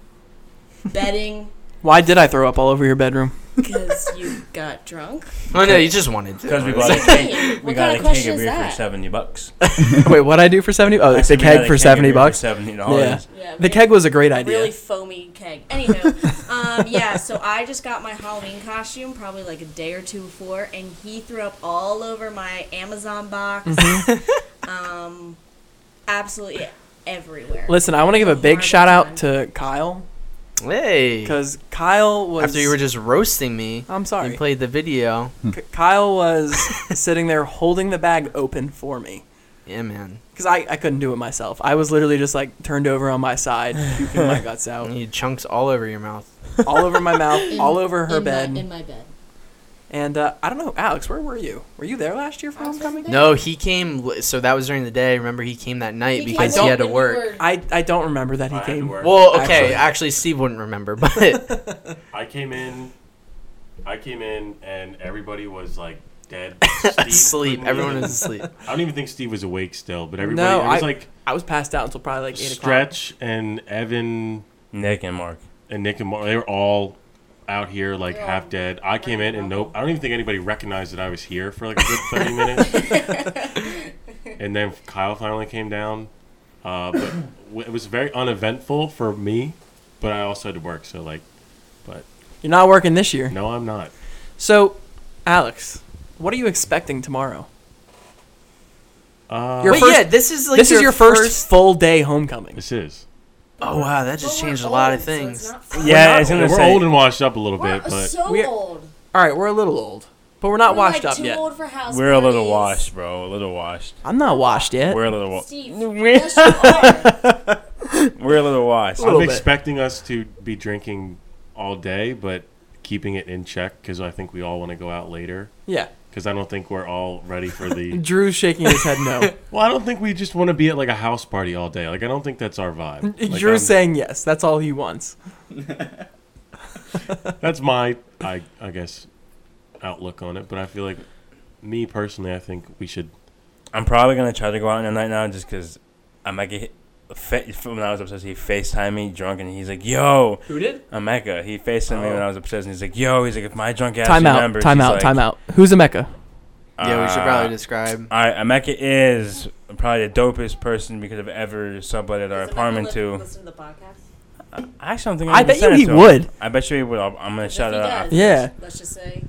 bedding, Why did I throw up all over your bedroom? because you got drunk. Oh no, you just wanted to. Because we What bought do a you keg. mean? We What got kind a of keg question of is beer for that? seventy bucks. [laughs] Wait, what I do for seventy? Oh, it's a we got keg for of seventy beer bucks. seventy Yeah. dollars. Yeah, The keg was a great idea. really foamy keg. Anywho, um, yeah, so I just got my Halloween costume probably like a day or two before, and he threw up all over my Amazon box. Mm-hmm. [laughs] um, absolutely everywhere. Listen, I want to give a big Marble shout out time. to Kyle Hey. because Kyle was. After you were just roasting me, I'm sorry. you sorry. played the video. Hmm. K- Kyle was [laughs] sitting there holding the bag open for me Yeah, man. because I, I couldn't do it myself. I was literally just like turned over on my side, [laughs] puking my guts out, You had chunks all over your mouth. all over my mouth, [laughs] In- all over her in bed. My, in my bed. And uh, I don't know, Alex, where were you? Were you there last year for I homecoming? No, he came. So that was during the day. Remember, he came that night He because he had to and we work. were- I, I don't remember that he I had to came. work. Well, okay, Actually. actually, Steve wouldn't remember, but [laughs] I came in, I came in, and everybody was like dead, [laughs] Steve asleep. couldn't Everyone even- was asleep. I don't even think Steve was awake still, but everybody No, it was I- like I was passed out until probably like eight o'clock. Stretch and Evan Nick and Mark. and Nick and Mark. They were all out here like Yeah. half dead. I came in and nope. I don't even think anybody recognized that I was here for like a good thirty [laughs] minutes. [laughs] and then Kyle finally came down. Uh, but it was very uneventful for me. But I also had to work, so like, but You're not working this year. no, I'm not. So, Alex, what are you expecting tomorrow? Uh, Your Wait, first- yeah, this is like this is your first, full day homecoming. this is. Oh wow, that just But we're changed a lot of old, so it's things. not fun. Yeah, I was gonna we're say. old and washed up a little We're bit, but so We're- so old. All right, we're a little old, but we're not We're, washed like, up too yet. old for house We're a little parties. washed, bro. A little washed. I'm not washed yet. We're a little. Wa- Steve, We're- [laughs] yes, you are. We're a little washed. little I'm bit. expecting us to be drinking all day, but keeping it in check because I think we all want to go out later. yeah. Because I don't think we're all ready for the. [laughs] Drew's shaking his head no. [laughs] well, I don't think we just want to be at like a house party all day. Like I don't think that's our vibe. [laughs] Like, Drew's I'm- saying yes. That's all he wants. that's my, I I guess, outlook on it. But I feel like, me personally, I think we should. I'm probably gonna try to go out in the night now, just because I might get. hit- Fa- when I was obsessed, he FaceTimed me drunk, and he's like, "Yo, Who did? Emeka." He FaceTimed me Oh. when I was obsessed, and he's like, "Yo," he's like, "If my drunk ass Time out. remembers, Time out. like, Time out. Who's Emeka? Yeah, we should uh, probably describe. All right, Emeka is probably the dopest person we could have ever subletted our Does apartment li- to. Listen to the podcast. I actually don't think I I'm bet you he would. I bet you he would. I'll, I'm gonna If shout it out. after Yeah. Let's just say.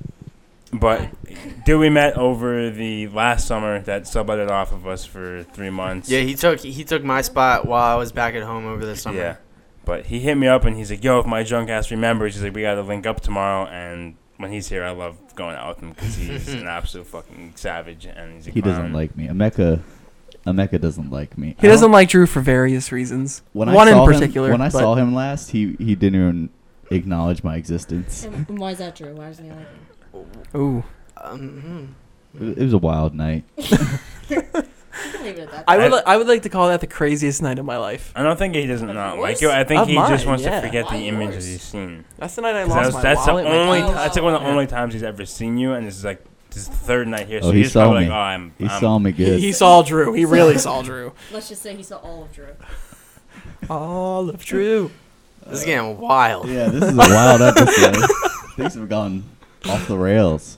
But [laughs] dude, we met over the last summer that subletted off of us for three months. Yeah, he took he took my spot while I was back at home over the summer. Yeah. But he hit me up and he's like, "Yo, if my drunk ass remembers, he's like, we gotta link up tomorrow." And when he's here, I love going out with him because he's [laughs] an absolute fucking savage and he's a He doesn't clown. like me. Emeka, Emeka doesn't like me. He I doesn't don't- like Drew for various reasons. When One I in saw particular. Him, when I but- saw him last, he he didn't even acknowledge my existence. And why is that true? Why doesn't he like it? Ooh. Um, It it was a wild night. [laughs] You can leave it at that. I would. I- li- I would like to call that the craziest night of my life. I don't think he doesn't not like you. I think Of he just mine, wants yeah. to forget Why the images yours? he's seen. That's the night I lost That was, my that's the wallet. my only. keys. Ti- that's like one of the Yeah. only times he's ever seen you, and this is like this is the third night here. So Oh, he he's saw probably me. like, "Oh, I'm." He I'm saw me He, good. he saw Drew. He really [laughs] saw Drew. Let's just say he saw all of Drew. [laughs] All of Drew. this is getting wild. yeah, this is a wild episode. Things have gone off the rails.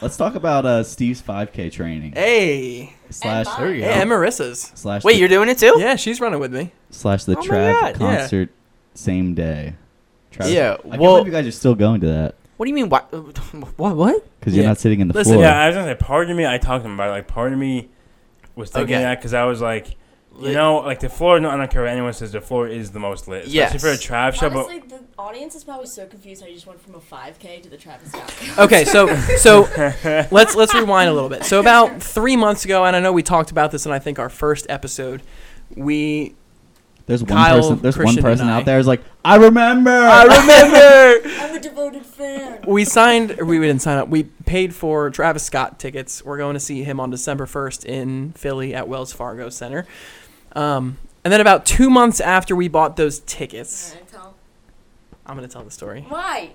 Let's talk about uh, Steve's 5K training Hey. slash And There you Hey, go. and Marissa's. slash Wait, the, you're doing it too? Yeah, she's running with me. slash the Oh Trav God, yeah. concert same day. Travis, Yeah, I can't well- believe you guys are still going to that What do you mean? Why? What? What? because you're Yeah. not sitting in the Listen, floor. Yeah, I was gonna say part of me. I talked to him about it. Like part of me was thinking Okay. that because I was like, you Lit. know, like the floor. No, I don't care what anyone says. The floor is the most lit, especially Yes. for a Trav show. But Honestly, the audience is probably so confused how you just went from a 5K to the Travis Scott. [laughs] Okay, so so [laughs] let's let's rewind a little bit. So about three months ago, and I know we talked about this in I think our first episode. We There's one Kyle, person. There's Christian, one person I- out there who's like, I remember. I remember [laughs] I'm a devoted fan. we signed. Or we didn't sign up. We paid for Travis Scott tickets. We're going to see him on December first in Philly at Wells Fargo Center. Um, and then about two months after we bought those tickets, Alright, tell- I'm gonna tell the story. Why?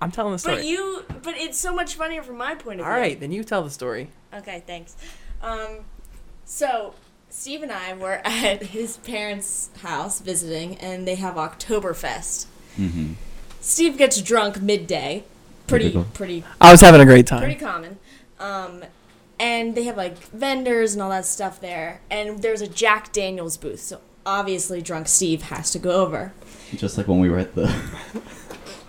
I'm telling the story. But you, but it's so much funnier from my point of All view. right, then you tell the story. Okay, thanks. Um, so Steve and I were [laughs] at his parents' house visiting, and they have Oktoberfest. hmm Steve gets drunk midday. Pretty, Typical. pretty, I was having a great time. pretty common. Um, and they have like vendors and all that stuff there. And there's a Jack Daniels booth, so obviously drunk Steve has to go over. Just like when we were at the,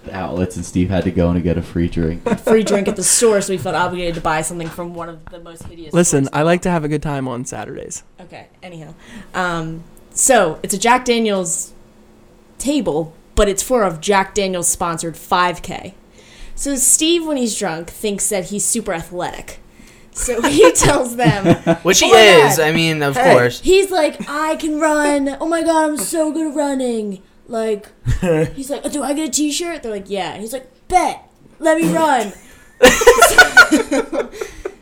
the outlets and Steve had to go in and get a free drink. Free drink at the store, so we felt obligated to buy something from one of the most hideous. Listen, stores. I like to have a good time on Saturdays. Okay. Anyhow, um, so it's a Jack Daniels table, but it's for a Jack Daniels sponsored 5K. So Steve, when he's drunk, thinks that he's super athletic. So he [laughs] tells them, [laughs] Which oh he Oh is. God. I mean, of Hey, course. He's like, I can run. Oh my god, I'm so good at running. Like, [laughs] he's like, do I get a T-shirt? They're like, yeah. And he's like, bet. Let me run.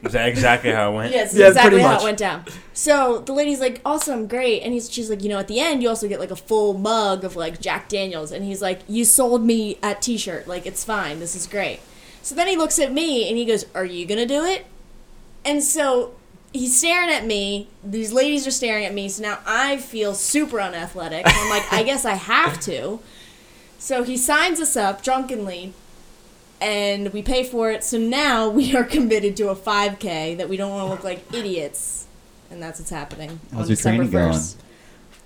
is that exactly how it went? Yes, Yeah, exactly pretty how much. it went down. So the lady's like, awesome, great. And he's she's like, you know, at the end you also get like a full mug of like Jack Daniels. And he's like, you sold me at T-shirt. Like it's fine. This is great. So then he looks at me and he goes, are you gonna do it? And so he's staring at me. These ladies are staring at me. So now I feel super unathletic. I'm like, I [laughs] guess I have to. So he signs us up drunkenly. and we pay for it. So now we are committed to a 5K that we don't want to look like idiots, and that's what's happening. How's on your December training going? 1st.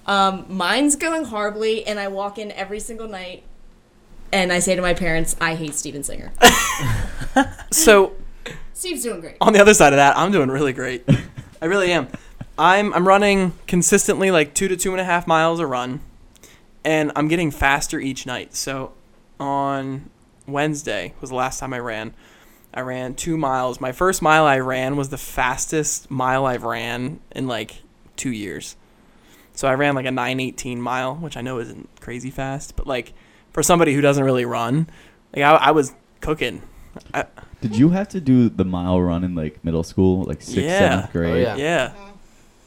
Um, mine's going horribly, and I walk in every single night, and I say to my parents, "I hate Steven Singer." [laughs] [laughs] So Steve's doing great. on the other side of that, I'm doing really great. I really am. I'm I'm running consistently like two to two and a half miles a run, and I'm getting faster each night. So on Wednesday was the last time I ran. I ran two miles. My first mile I ran was the fastest mile I've ran in like two years. So I ran like a 918 mile, which I know isn't crazy fast, but like for somebody who doesn't really run, like I, I was cooking. I, Did you have to do the mile run in like middle school, like sixth, Yeah. seventh oh, grade? yeah. yeah.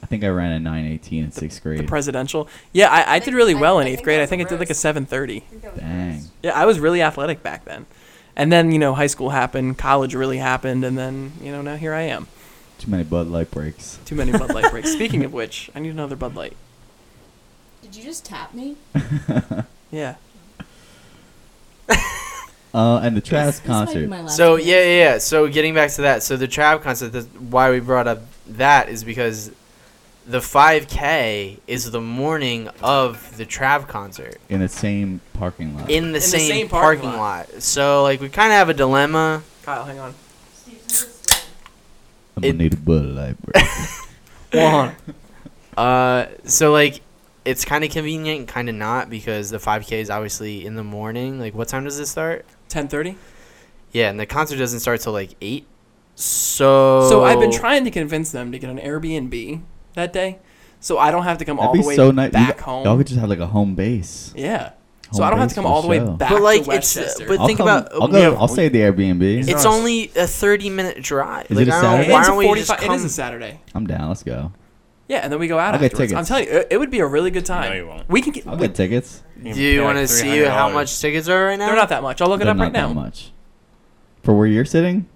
I think I ran a 918 in sixth grade. the presidential. Yeah, I, I did really I- well in eighth think grade. that I was think a I did like a rose. seven thirty. Dang. Yeah, I was really athletic back then. And then you know high school happened, college really happened, and then you know now here I am. Too many Bud Light breaks. Too many Bud Light breaks. Speaking of which, I need another Bud Light. Did you just tap me? [laughs] Yeah. [laughs] Uh, and the Trav This- this might be concert. my So yeah, yeah, yeah. So getting back to that, so the Trav concert. That's why we brought up that is because the 5K is the morning of the Trav concert in the same parking lot. in the, the same, same parking, parking lot. So like we kind of have a dilemma. Kyle, hang on. I'm gonna need a Bud Light break. Hold on. Uh, so like it's kind of convenient, and kind of not because the 5K is obviously in the morning. Like what time does it start? Ten thirty. Yeah, and the concert doesn't start till like eight. So So I've been trying to convince them to get an Airbnb that day, so I don't have to come all That'd the be way so nice. back you, home. Y'all could just have like a home base. yeah. So I don't have to base come for all the way show. back But, like, to it's, uh, West Chester. but- I'll think come, about- I'll go. yeah, I'll stay at the Airbnb. It's there only a 30 minute drive. Is like, it a I don't know, Saturday? why it's a don't we just 45 come? It is a Saturday. I'm down. Let's go. Yeah, and then we go out I'll get afterwards. I'm telling you, it, it would be a really good time. No, you won't. We can get. I'll we- get tickets. Do you want to see how much tickets are right now? they're not that much. I'll look it They're up not right that now. much. For where you're sitting,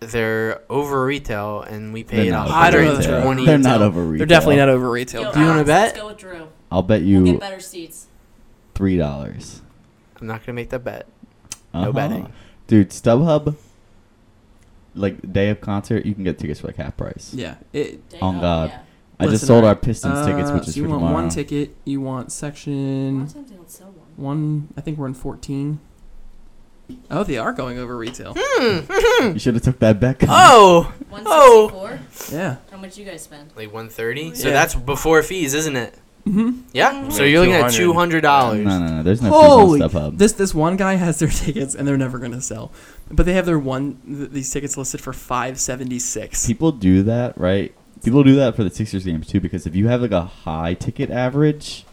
They're over retail, and we they're paid not. I don't know over the retail. 120. They're not over retail. They're definitely not over retail. Yo, Do you wanna Alex, bet? Let's go with Drew. I'll bet We'll you get better seats. three dollars. I'm not gonna make that bet. Uh-huh. No betting. Dude, StubHub. Like day of concert, you can get tickets for like half price. Yeah. It, Day On God. yeah. I just sold alright. our Pistons tickets, Uh, which so is you for want tomorrow. one ticket. You want section lot they don't sell one. one. I think we're in 14. Oh, they are going over retail. You should have took that back. Oh, [laughs] 164? Yeah. How much you guys spend? like 130. So Yeah. that's before fees, isn't it? Mm-hmm. Yeah. So Like you're looking at 200. two hundred No, dollars. no, no. There's no Holy! fees on StubHub. This this one guy has their [laughs] tickets and they're never gonna sell, but they have their one th- these tickets listed for 576. People do that, right? People do that for the Sixers games too, because if you have like a high ticket average,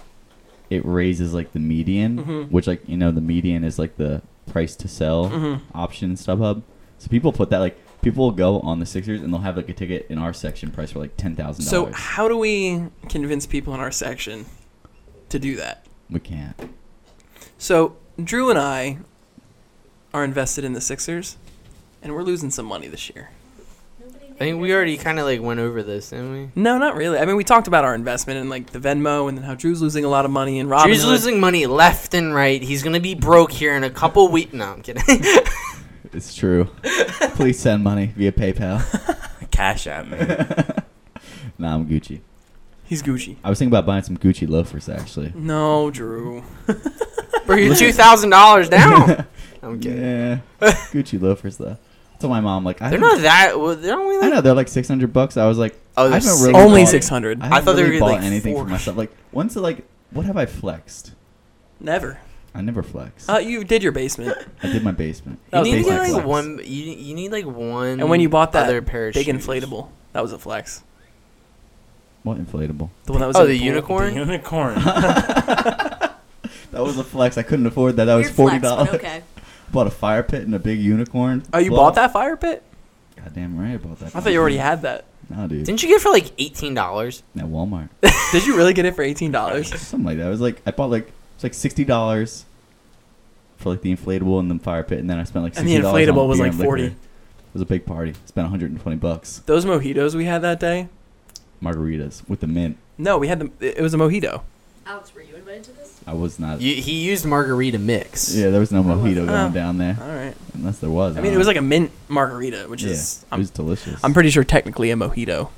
it raises like the median, Mhm. which like you know the median is like the price to sell Mhm. option in StubHub. So people put that like people will go on the Sixers and they'll have like a ticket in our section price for like ten thousand So how do we convince people in our section to do that? we can't. So Drew and I are invested in the Sixers, and we're losing some money this year. I think we already kind of like went over this, didn't we? No, not really. I mean, we talked about our investment and like the Venmo, and then how Drew's losing a lot of money in Robinhood. Drew's losing money left and right. He's gonna be broke here in a couple weeks. No, I'm kidding. [laughs] It's true. Please send money via PayPal. [laughs] Cash at me. [laughs] nah, I'm Gucci. He's Gucci. I was thinking about buying some Gucci loafers actually. No, Drew. Bring your two thousand dollars down. I'm kidding. Yeah, Gucci loafers though. I told my mom like I They're haven't- not that. well, They're only I like. know they're like six hundred bucks. I was like, Oh, I they're haven't really Only bought- six hundred. I I haven't thought they really were, bought like, anything four. for myself. Like, once, it like? What have I flexed? Never. I never flex. Uh, you did your basement, I did my basement. That You was need to a get flex. like one. You, you need like one. and when you bought that other pair of big shoes. inflatable, that was a flex. What inflatable? The one that was Oh, in the pool. unicorn. The unicorn. [laughs] [laughs] That was a flex. I couldn't afford that. That was Weird forty flex, dollars. okay. Bought a fire pit and a big unicorn. Oh, you bought that fire pit? Goddamn right, I bought that. I thought you already had that. No, dude. Didn't you get it for like eighteen dollars? [laughs] At Walmart, [laughs] Did you really get it for eighteen dollars? [laughs] something like that. It was like I bought like it's like sixty dollars for like the inflatable and the fire pit, and then I spent like And the sixty dollars. The inflatable was like 40. It was a big party. Spent one hundred and twenty bucks. Those mojitos we had that day. Margaritas with the mint. No, we had the. It was a mojito. Alex, were you invited to this? I was not. You, he used margarita mix. yeah, there was no mojito Oh. going oh, down there, All right. unless there was. I mean, it was like a mint margarita, which yeah, is it I'm, was delicious. I'm pretty sure technically a mojito.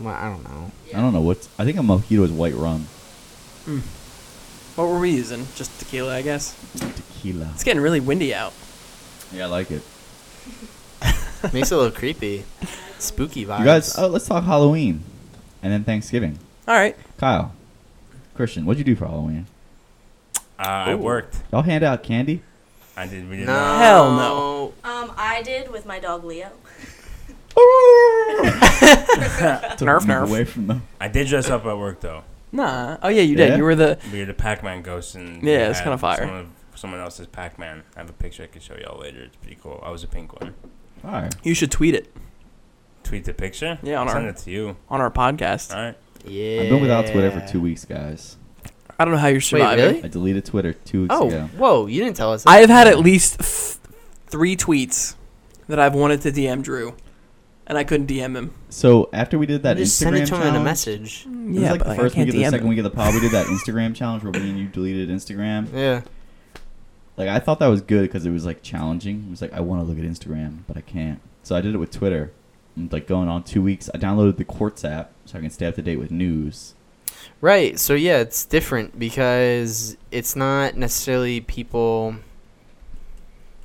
Well, I don't know. I don't know what. I think a mojito is white rum. Hmm. What were we using? Just tequila, I guess. Tequila. It's getting really windy out. Yeah, I like it. [laughs] Makes it a little creepy. Spooky vibes. You guys, oh, let's talk Halloween, and then Thanksgiving. All right. Kyle, Christian, what'd you do for Halloween? Uh, I worked. Y'all hand out candy? I did. We did no. not. Hell no. Um, I did with my dog Leo. To [laughs] Nerf, nerf. Away from them. I did dress up at work though. Nah. Oh yeah, you did. Yeah? You were the. We were the Pac-Man ghost, and Yeah, it's kinda fire. Someone, of- someone else's Pac-Man. I have a picture I can show y'all later. It's pretty cool. I was a pink one. All right. You should tweet it Tweet the picture. Yeah, on I'll our- send it to you. on our podcast. All right. Yeah. I've been without Twitter for two weeks, guys. I don't know how you're surviving. really? I deleted Twitter two weeks Oh, ago. whoa! You didn't tell us. I have had at least th- three tweets that I've wanted to DM Drew, and I couldn't DM him. So after we did that just Instagram send it to him in a message. It was yeah, like but the like, first I can't week of the DM second him. week of the pod. We did that [laughs] Instagram challenge where me and you deleted Instagram. Yeah. Like I thought that was good because it was like challenging. It was like I want to look at Instagram, but I can't. So I did it with Twitter. I'm like going on two weeks. I downloaded the Quartz app so I can stay up to date with news. Right. So yeah, it's different because it's not necessarily people.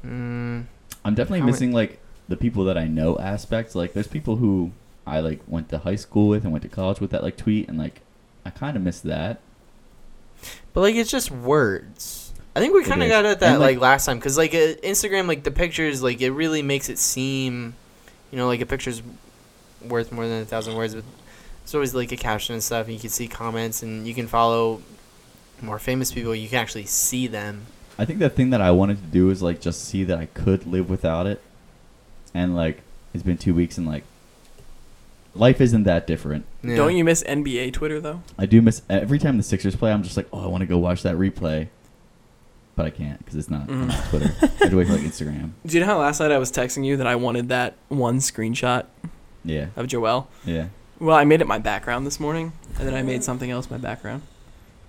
Mm, I'm definitely missing like the people that I know aspects. Like there's people who I like went to high school with and went to college with that like tweet and like I kind of miss that. but like it's just words. I think we kind of got at that And, like, like- last time because like uh, Instagram, like the pictures, like it really makes it seem, you know, like a picture's worth more than a thousand words. But it's always like a caption and stuff. And you can see comments and you can follow more famous people. You can actually see them. I think the thing that I wanted to do is like just see that I could live without it. And like it's been two weeks and like life isn't that different. Yeah. Don't you miss NBA Twitter though? I do miss every time the Sixers play. I'm just like, oh, I want to go watch that replay, but I can't because it's not on Mm. Twitter. I have to wait for like Instagram. Do you know how last night I was texting you that I wanted that one screenshot Yeah, of Joel? yeah. Well, I made it my background this morning, and then I made something else my background.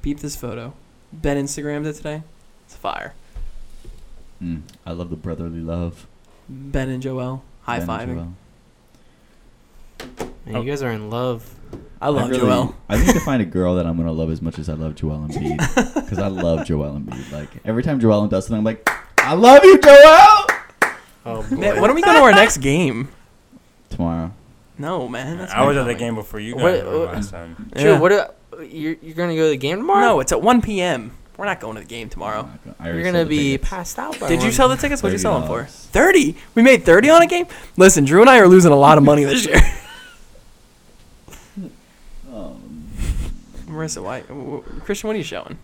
Beep this photo. Ben Instagrammed it today. It's fire. Mm, I love the brotherly love. Ben and Joel high Ben and fiving. Joel. Man, Oh. you guys are in love. I love really- Joel. I need to find a [laughs] girl that I'm gonna love as much as I love Joel Embiid because I love Joel Embiid. Like every time Joel does something, I'm like, I love you, Joel. Oh boy. Man, when are we going to our next game? Tomorrow. No, man. That's I was at the game before you guys What- were what- last time. True. Yeah. What? Uh, you're you're gonna go to the game tomorrow? No, it's at 1 p.m. We're not going to the game tomorrow. I already You're gonna be tickets. passed out. By Did you one. sell the tickets? What'd you sell them for? $30. 30. We made 30 on a game? Listen, Drew and I are losing a lot of money this year. [laughs] [laughs] Um, Marissa, why? w- w- Christian, what are you showing?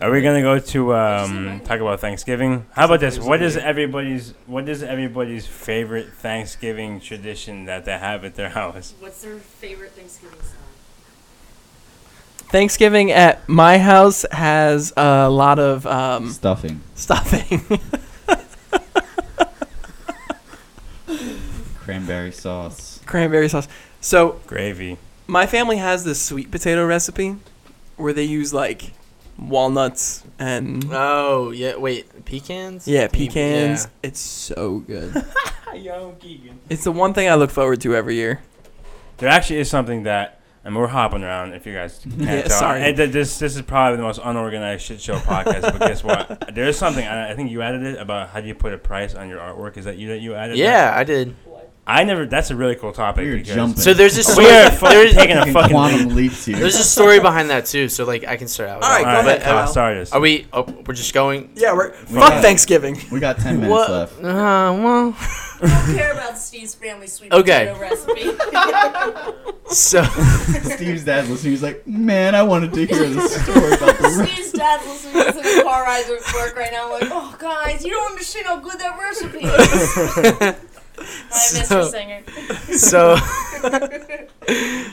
Are we gonna go to um, talk about Thanksgiving? How about this? What is everybody's What is everybody's favorite Thanksgiving tradition that they have at their house? What's their favorite Thanksgiving song? Thanksgiving at my house has a lot of um, stuffing. stuffing. [laughs] Cranberry sauce. Cranberry sauce. So, Gravy. my family has this sweet potato recipe where they use like walnuts and Oh yeah. Wait, pecans. yeah, Pe- pecans. It's so good. [laughs] it's the one thing I look forward to every year. There actually is something that, and we're hopping around. If you guys [laughs] can't Yeah, tell, sorry. This this is probably the most unorganized shit show podcast. but guess what? [laughs] There is something. I I think you added it about how do you put a price on your artwork. Is that you that you added? Yeah, that? I did. I never. That's a really cool topic. We're because jumping. So there's this. We are [laughs] fucking there's, taking a Fucking fucking quantum leap. leaps here. there's a story behind that too. So like I can start out. with All right, that. go All right, ahead, Kyle, Kyle. start us. Are we? Oh, we're just going. Yeah, we're We fuck got- Thanksgiving. we got ten minutes What? left. Uh, well, I don't care about Steve's family sweet Okay. potato recipe. [laughs] so [laughs] Steve's dad listening. He's like, man, I wanted to hear the story about the. Steve's dad's listening to the car ride to work right now. like, oh guys, you don't understand how good that recipe is. Hi, Mr. So- Singer. so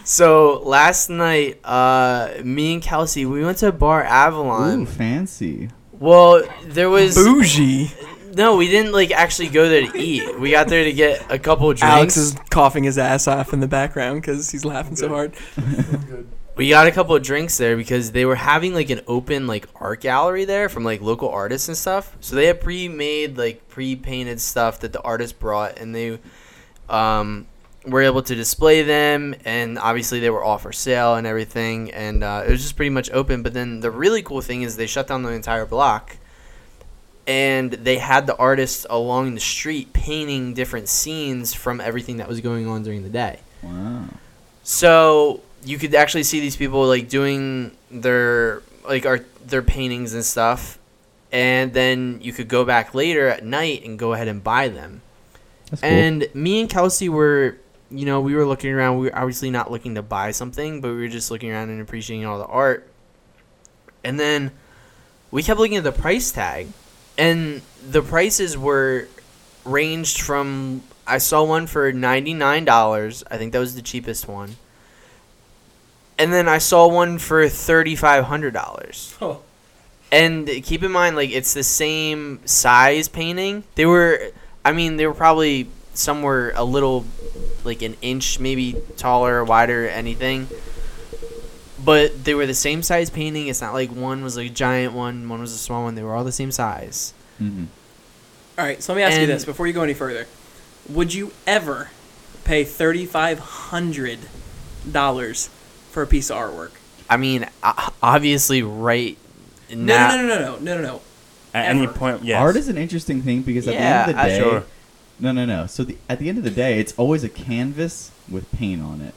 so last night, uh, me and Kelsey, we went to Bar Avalon. Ooh, fancy. Well, there was Bougie. no, we didn't like actually go there to eat. We got there to get a couple drinks. Alex is coughing his ass off in the background because he's laughing so hard. [laughs] we got a couple of drinks there because they were having like an open like art gallery there from like local artists and stuff. So they had pre-made like pre-painted stuff that the artist brought, and they um, were able to display them. And obviously they were all for sale and everything. And uh, it was just pretty much open. But then the really cool thing is they shut down the entire block. And they had the artists along the street painting different scenes from everything that was going on during the day. Wow. So you could actually see these people like doing their like art their paintings and stuff, and then you could go back later at night and go ahead and buy them. That's cool. And me and Kelsey were, you know, we were looking around. We were obviously not looking to buy something, but we were just looking around and appreciating all the art. And then we kept looking at the price tag, and the prices were ranged from. I saw one for ninety nine dollars. I think that was the cheapest one. And then I saw one for thirty five hundred dollars. Oh. And keep in mind, like it's the same size painting. They were, I mean, they were probably somewhere a little, like an inch maybe taller, wider, anything. But they were the same size painting. It's not like one was like a giant one, one was a small one. They were all the same size. Mhm. All right, so let me ask you this before you go any further: Would you ever pay thirty five hundred dollars for a piece of artwork? I mean, obviously, right now. no, no, no, no, no, no, no. At any point, yes. Art is an interesting thing because at Yeah, the end of the day, Yeah, Sure. no, no, no. So the, at the end of the day, it's always a canvas with paint on it,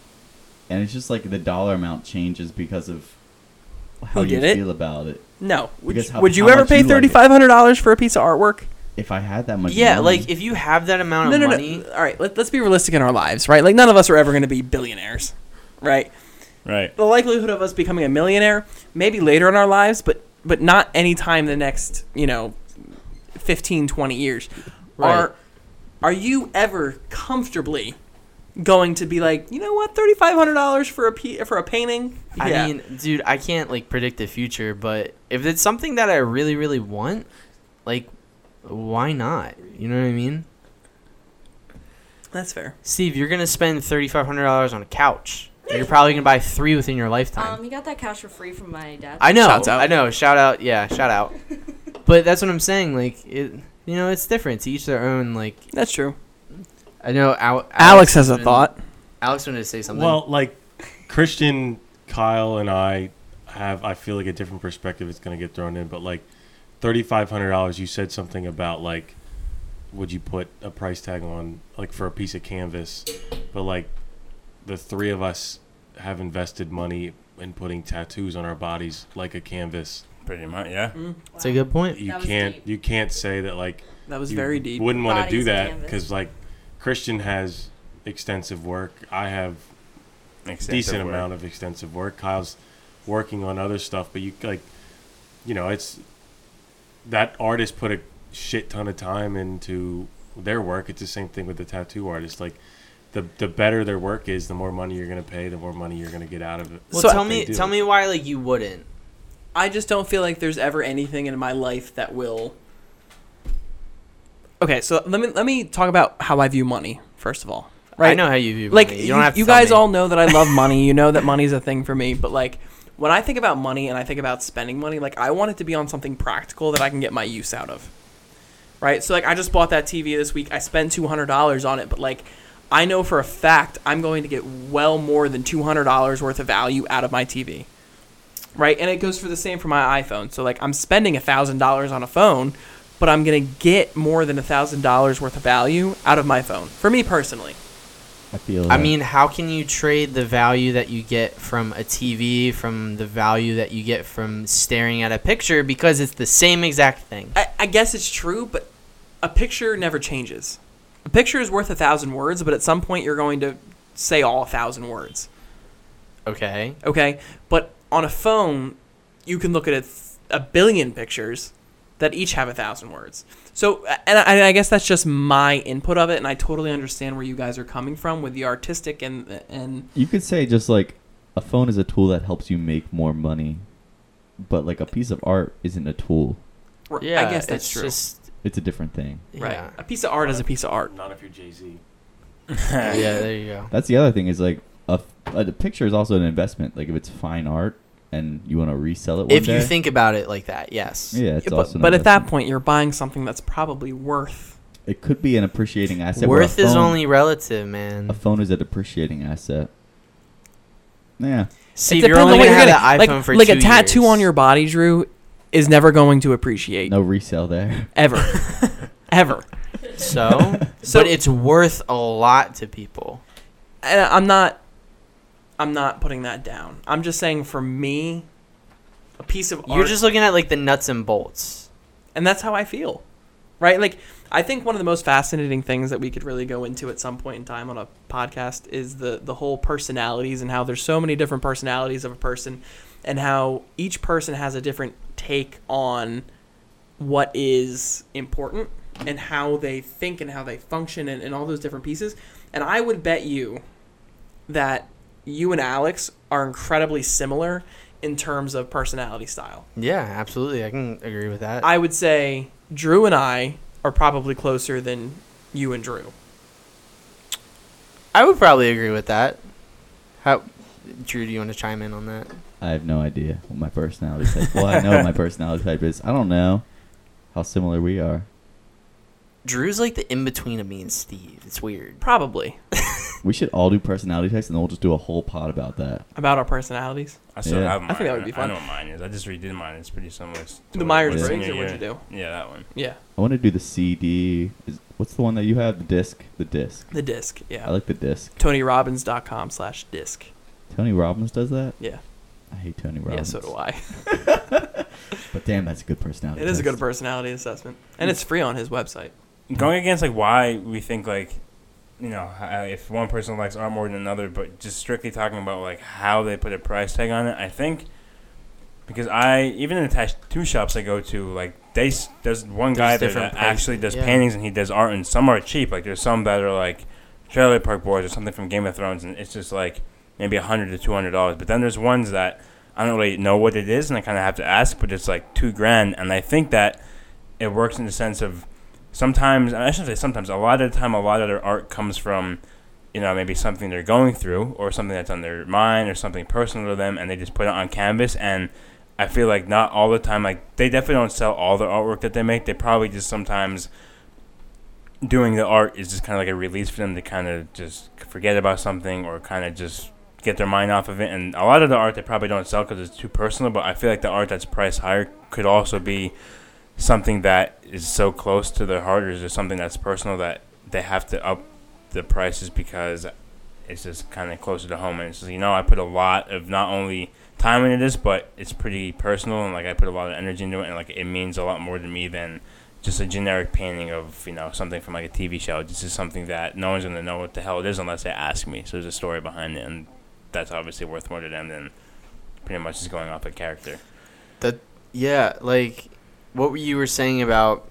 and it's just like the dollar amount changes because of how Who you it? feel about it. No. Would how- would you ever pay you like it. thirty five hundred dollars for a piece of artwork? If I had that much. Yeah, money, like if you have that amount No, of no, money, no. All right, let, let's be realistic in our lives, right? Like none of us are ever going to be billionaires, right? Right. The likelihood of us becoming a millionaire maybe later in our lives, but but not anytime the next, you know, 15, 20 years. Right. Are are you ever comfortably going to be like, you know what, thirty five hundred dollars for a pe- for a painting? I Yeah. mean, dude, I can't like predict the future, but if it's something that I really, really want, like, why not? You know what I mean? that's fair. Steve, you're gonna spend thirty five hundred dollars on a couch. You're probably gonna buy three within your lifetime. Um, he got that couch for free from my dad. I know, Shouts out. I know. Shout out, yeah, shout out. [laughs] but that's what I'm saying. Like, it, you know, it's different. To each their own. Like, That's true. I know. Al- Alex has a thought. Alex wanted to say something. Well, like Christian, Kyle, and I have, I feel like a different perspective is going to get thrown in. But like thirty five hundred dollars, you said something about like, would you put a price tag on like for a piece of canvas? But like, the three of us have invested money in putting tattoos on our bodies like a canvas. Pretty much, yeah. that's a good point. You can't, deep. you can't say that like That was you very deep. Wouldn't want to do that because like Christian has extensive work. I have Extensive decent work. amount of extensive work. Kyle's working on other stuff, but you like, you know, it's that artist put a shit ton of time into their work. It's the same thing with the tattoo artist. Like, the the better their work is, the more money you're gonna pay, the more money you're gonna get out of it. Well, So- tell me, do. tell me why like you wouldn't. I just don't feel like there's ever anything in my life that will. Okay, so let me let me talk about how I view money first of all. Right? I know how you view Like money. you, You don't have to you guys me. all know that I love money. You know that money's a thing for me. But like when I think about money and I think about spending money, like I want it to be on something practical that I can get my use out of. Right? So like I just bought that TV this week. I spent two hundred dollars on it, but like I know for a fact I'm going to get well more than two hundred dollars worth of value out of my TV. Right? And it goes for the same for my iPhone. So like I'm spending thousand dollars on a phone, but I'm gonna get more than thousand dollars worth of value out of my phone. For me personally. I feel. I that- mean, how can you trade the value that you get from a TV from the value that you get from staring at a picture because it's the same exact thing? I, I guess it's true, but a picture never changes. A picture is worth a thousand words, but at some point you're going to say all a thousand words. Okay. Okay, but on a phone, you can look at a, th- a billion pictures that each have a thousand words. So, and I, I guess that's just my input of it, and I totally understand where you guys are coming from with the artistic and and you could say just like a phone is a tool that helps you make more money, but like a piece of art isn't a tool. Yeah, I guess that's it's true. Just, It's a different thing. right, Yeah. a piece of art is a piece of art. Not if you're Jay Z. [laughs] yeah, there you go. That's the other thing is like a, a uh, the picture is also an investment. Like if it's fine art and you want to resell it one If you think about it like that, yes. yeah, it's Yeah, also. but but at that point, you're buying something that's probably worth. it could be an appreciating asset. where a Worth is only relative, man. a phone is a depreciating asset. Yeah, See, it if you're depends only on what gonna you're have gonna iPhone like. for like two a tattoo years. on your body, Drew, is never going to appreciate no resale there. ever, [laughs] ever. So, So- but it's worth a lot to people. And I'm not. I'm not putting that down. I'm just saying for me, a piece of You're art, just looking at like the nuts and bolts. and that's how I feel, right? Like I think one of the most fascinating things that we could really go into at some point in time on a podcast is the the whole personalities and how there's so many different personalities of a person, and how each person has a different take on what is important and how they think and how they function and, and all those different pieces. And I would bet you that you and Alex are incredibly similar in terms of personality style. Yeah, absolutely. I can agree with that. I would say Drew and I are probably closer than you and Drew. I would probably agree with that. How, Drew? Do you want to chime in on that? I have no idea what my personality type. Well, I know what my [laughs] personality type is. I don't know how similar we are. Drew's like the in between of me and Steve. It's weird. Probably We should all do personality tests, and then we'll just do a whole pod about that. about our personalities. I still Yeah. have I mine. think that would be fun. I fun. know what mine is. I just redid mine. It's pretty similar. to The what- Myers what's in Briggs, your or what'd you do? Yeah, that one. Yeah, I want to do the CD. Is what's the one that you have? The disc. The disc. the disc. Yeah, I like the disc. TonyRobbins.com slash disc. Tony Robbins does that. Yeah, I hate Tony Robbins. yeah. So do I. [laughs] But damn, that's a good personality. It is a good personality assessment, and it's free on his website. Going against like why we think like, you know, uh, if one person likes art more than another, but just strictly talking about like how they put a price tag on it. I think because I even in the tattoo shops I go to, like they s- there's one guy There's there that actually does yeah. paintings and he does art, and some are cheap. Like there's some that are like Trailer Park Boys or something from Game of Thrones, and it's just like maybe a hundred to two hundred dollars. But then there's ones that I don't really know what it is, and I kind of have to ask, but it's like two grand, and I think that it works in the sense of sometimes I shouldn't say sometimes a lot of the time a lot of their art comes from you know maybe something they're going through or something that's on their mind or something personal to them and they just put it on canvas. And I feel like not all the time like they definitely don't sell all the artwork that they make. They probably just sometimes doing the art is just kind of like a release for them to kind of just forget about something or kind of just get their mind off of it. And a lot of the art they probably don't sell because it's too personal but I feel like the art that's priced higher could also be something that is so close to their heart or is something that's personal that they have to up the prices because it's just kind of closer to home. And just, you know I put a lot of not only time into this but it's pretty personal and like I put a lot of energy into it and like it means a lot more to me than just a generic painting of you know something from like a TV show. This is something that no one's gonna know what the hell it is unless they ask me. So there's a story behind it and that's obviously worth more to them than pretty much just going off a character That Yeah, like what you were saying about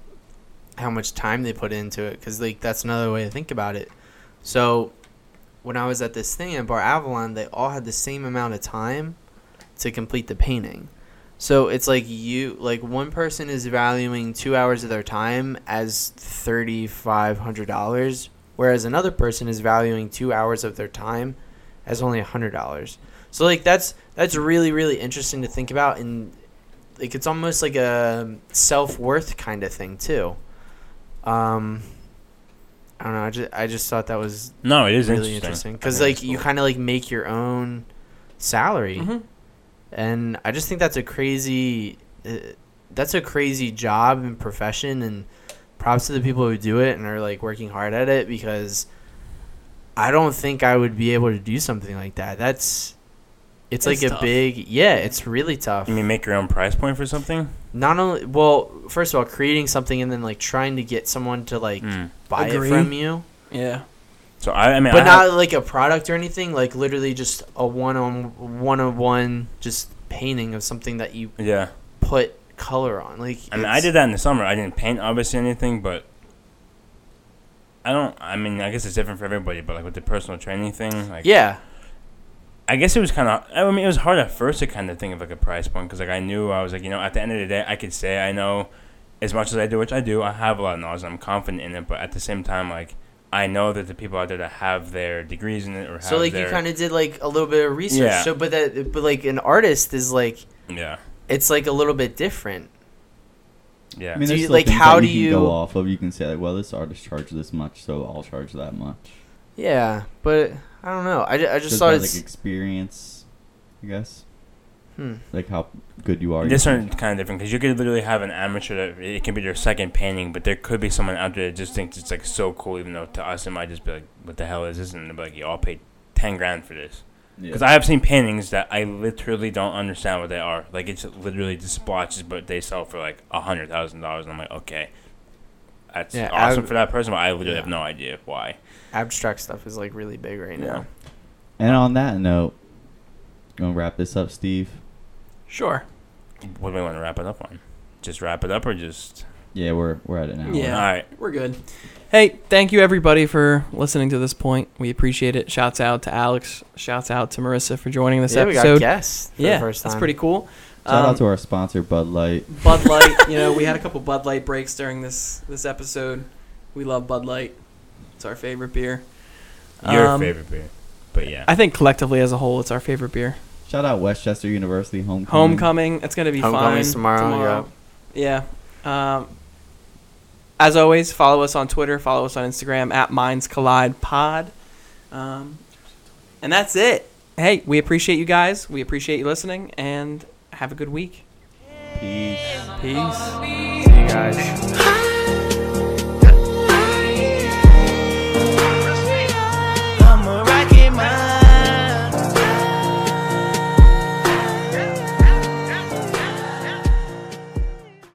how much time they put into it, because like that's another way to think about it. So when I was at this thing at Bar Avalon, they all had the same amount of time to complete the painting. So it's like you like one person is valuing two hours of their time as thirty five hundred dollars, whereas another person is valuing two hours of their time as only a hundred dollars. So like that's that's really really interesting to think about, and like it's almost like a self worth kind of thing too. Um, I don't know. I just I just thought that was no it is really interesting because like it's you kind of like make your own salary, hmm and I just think that's a crazy uh, that's a crazy job and profession, and props to the people who do it and are like working hard at it because I don't think I would be able to do something like that. That's it's, It's like a big yeah, it's really tough. you mean make your own price point for something not only well, first of all, creating something and then like trying to get someone to like Mm. buy Agree. it from you, Yeah. So I, I mean, but I have- not like a product or anything. Like literally just a one on one on one just painting of something that you yeah. put color on. Like I mean, I did that in the summer. I didn't paint obviously anything, but I don't. I mean, I guess it's different for everybody. But like with the personal training thing, like Yeah, I guess it was kind of. I mean, it was hard at first to kind of think of like a price point because like I knew I was like you know at the end of the day I could say I know as much as I do, which I do. I have a lot of knowledge I'm confident in it, but at the same time like I know that the people out there that have their degrees in it or have So like their, you kind of did like a little bit of research. Yeah. So but that but like an artist is like yeah it's like a little bit different. Yeah I mean, So you- like, how do you can go off of? You can say like, well, this artist charged this much, so I'll charge that much. Yeah, but I don't know. I, ju- I just Just thought it's like experience, I guess. hmm. Like how good you are. This one's kind of different because you could literally have an amateur that it can be their second painting, but there could be someone out there that just thinks it's like so cool, even though to us it might just be like, "What the hell is this?" And they'll be like, "Y'all paid ten grand for this." Yeah. Because I have seen paintings that I literally don't understand what they are. Like it's literally just splotches, but they sell for like a hundred thousand dollars, and I'm like, okay, that's Yeah, awesome ab- for that person, but I literally yeah. have no idea why. abstract stuff is like really big right Yeah. now. And on that note, you want to wrap this up, Steve? Sure. What do we want to wrap it up on? Just wrap it up, or just Yeah, we're we're at it now. Yeah. all right? We're good. Hey, thank you everybody for listening to this point. We appreciate it. Shouts out to Alex. Shouts out to Marissa for joining this yeah, we got episode. guests yeah, the first time. that's pretty cool. Shout Um, out to our sponsor, Bud Light. Bud [laughs] Light. you know, we had a couple Bud Light breaks during this this episode. We love Bud Light. It's our favorite beer. Your Um, favorite beer, but yeah, I think collectively as a whole, it's our favorite beer. Shout out West Chester University Homecoming. Homecoming. It's gonna be Homecoming's fine tomorrow, Yeah. Um, as always, follow us on Twitter. Follow us on Instagram at Minds Collide Pod. Um, and that's it. Hey, we appreciate you guys. We appreciate you listening, and have a good week. Peace. Peace. See you guys.